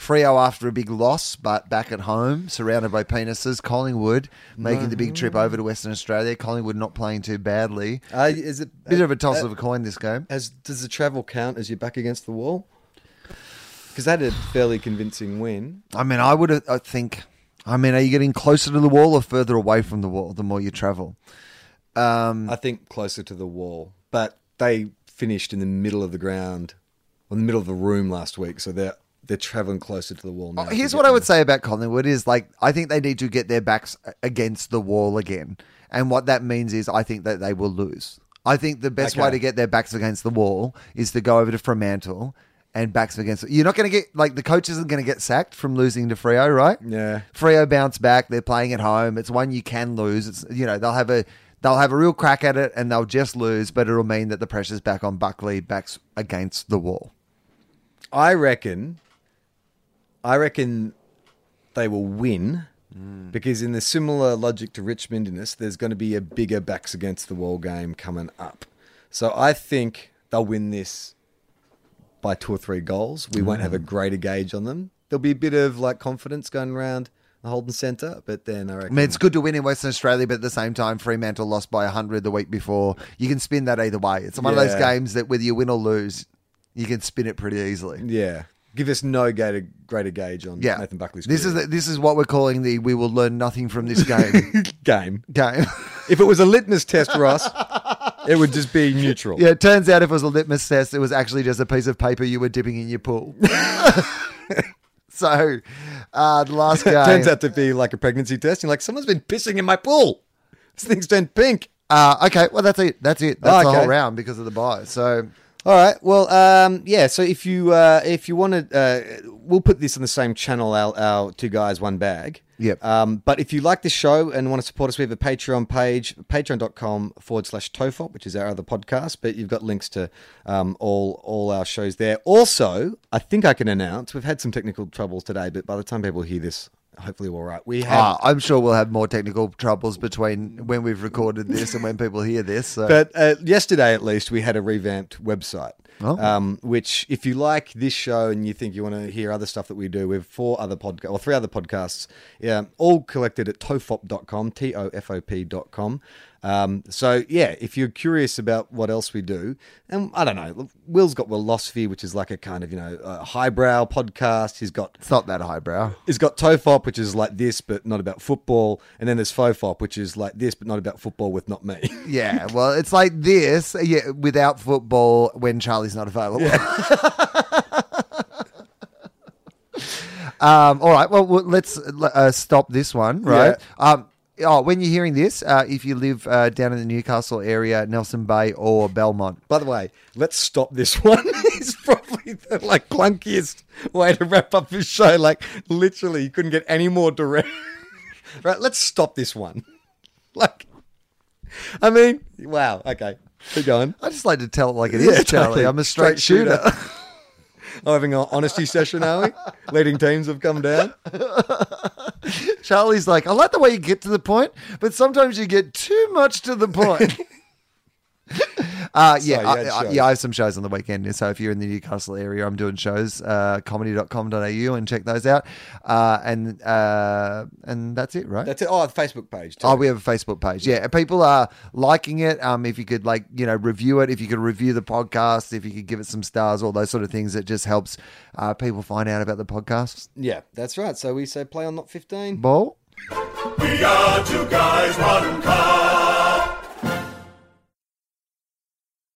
Freo after a big loss, but back at home, surrounded by penises. Collingwood making the big trip over to Western Australia. Collingwood not playing too badly. Uh, is it Bit of a toss uh, of a coin this game. As does the travel count as you're back against the wall? Because that had a fairly convincing win. I mean, I would I think. I mean, are you getting closer to the wall or further away from the wall the more you travel? Um, I think closer to the wall, but they finished in the middle of the ground, in the middle of the room last week, so they're they're traveling closer to the wall now. Oh, Here's what I would say about Collingwood is like I think they need to get their backs against the wall again, and what that means is I think that they will lose. I think the best way to get their backs against the wall is to go over to Fremantle and backs against. You're not going to get like the coach isn't going to get sacked from losing to Freo, right? Yeah. Freo bounce back. They're playing at home. It's one you can lose. It's you know they'll have a they'll have a real crack at it and they'll just lose, but it'll mean that the pressure's back on Buckley, backs against the wall. I reckon. I reckon they will win because, in the similar logic to Richmond in this, there's going to be a bigger backs against the wall game coming up. So I think they'll win this by two or three goals. We won't have a mm. greater gauge on them. There'll be a bit of like confidence going around the Holden Centre, but then I reckon. I mean, it's good to win in Western Australia, but at the same time, Fremantle lost by 100 the week before. You can spin that either way. It's one of those games that whether you win or lose, you can spin it pretty easily. yeah, give us no greater greater gauge on Yeah. Nathan Buckley's This is the, this is what we're calling the we will learn nothing from this game game. game. If it was a litmus test, Ross, it would just be neutral. yeah, it turns out if it was a litmus test, it was actually just a piece of paper you were dipping in your pool. so, uh, the last game. Turns out to be like a pregnancy test. You're like, someone's been pissing in my pool. This thing's turned pink. Uh, okay, well that's it. That's it. That's the Okay. whole round because of the buy. So All right. Well, um, yeah. So if you uh, if you want to, uh, we'll put this on the same channel. Our, our two guys, one bag. Yep. Um, but if you like this show and want to support us, we have a Patreon page, patreon.com forward slash TOFOP, which is our other podcast. But you've got links to um, all all our shows there. Also, I think I can announce we've had some technical troubles today, but by the time people hear this, hopefully we're all right. We have, Ah, I'm sure we'll have more technical troubles between when we've recorded this and when people hear this. So. but uh, yesterday at least we had a revamped website. Oh. Um, which, if you like this show and you think you want to hear other stuff that we do, we have four other podcasts or three other podcasts, yeah, all collected at tofop.com, T O F O P.com. Um, so, yeah, if you're curious about what else we do, and I don't know, Will's got Wilosophy, which is like a kind of, you know, a highbrow podcast. He's got it's not that highbrow. He's got Tofop, which is like this, but not about football. And then there's Fofop, which is like this, but not about football with not me. Yeah, well, it's like this, yeah, without football when Charlie's not available. um, all right, well, let's uh, stop this one, right? Um, oh, when you're hearing this, uh, if you live uh, down in the Newcastle area, Nelson Bay or Belmont, By the way, let's stop this one. it's probably the like clunkiest way to wrap up this show. Like literally, you couldn't get any more direct. right, let's stop this one. Like, I mean, wow. Okay, keep going. I just like to tell it like it is, Yeah, Charlie. I'm a straight, Straight shooter. shooter. Oh, having an honesty session, are we? Leading teams have come down. Charlie's like, I like the way you get to the point, but sometimes you get too much to the point. uh, yeah, you I, I- yeah, I have some shows on the weekend. So if you're in the Newcastle area, I'm doing shows, uh, comedy.com.au and check those out. Uh, and uh, and that's it, right? That's it. Oh, the Facebook page. Too. Oh, we have a Facebook page. Yeah, people are liking it. Um, if you could like, you know, review it, if you could review the podcast, if you could give it some stars, all those sort of things, it just helps uh, people find out about the podcast. yeah, that's right. So we say play on not 15. Ball. We are two guys, one car.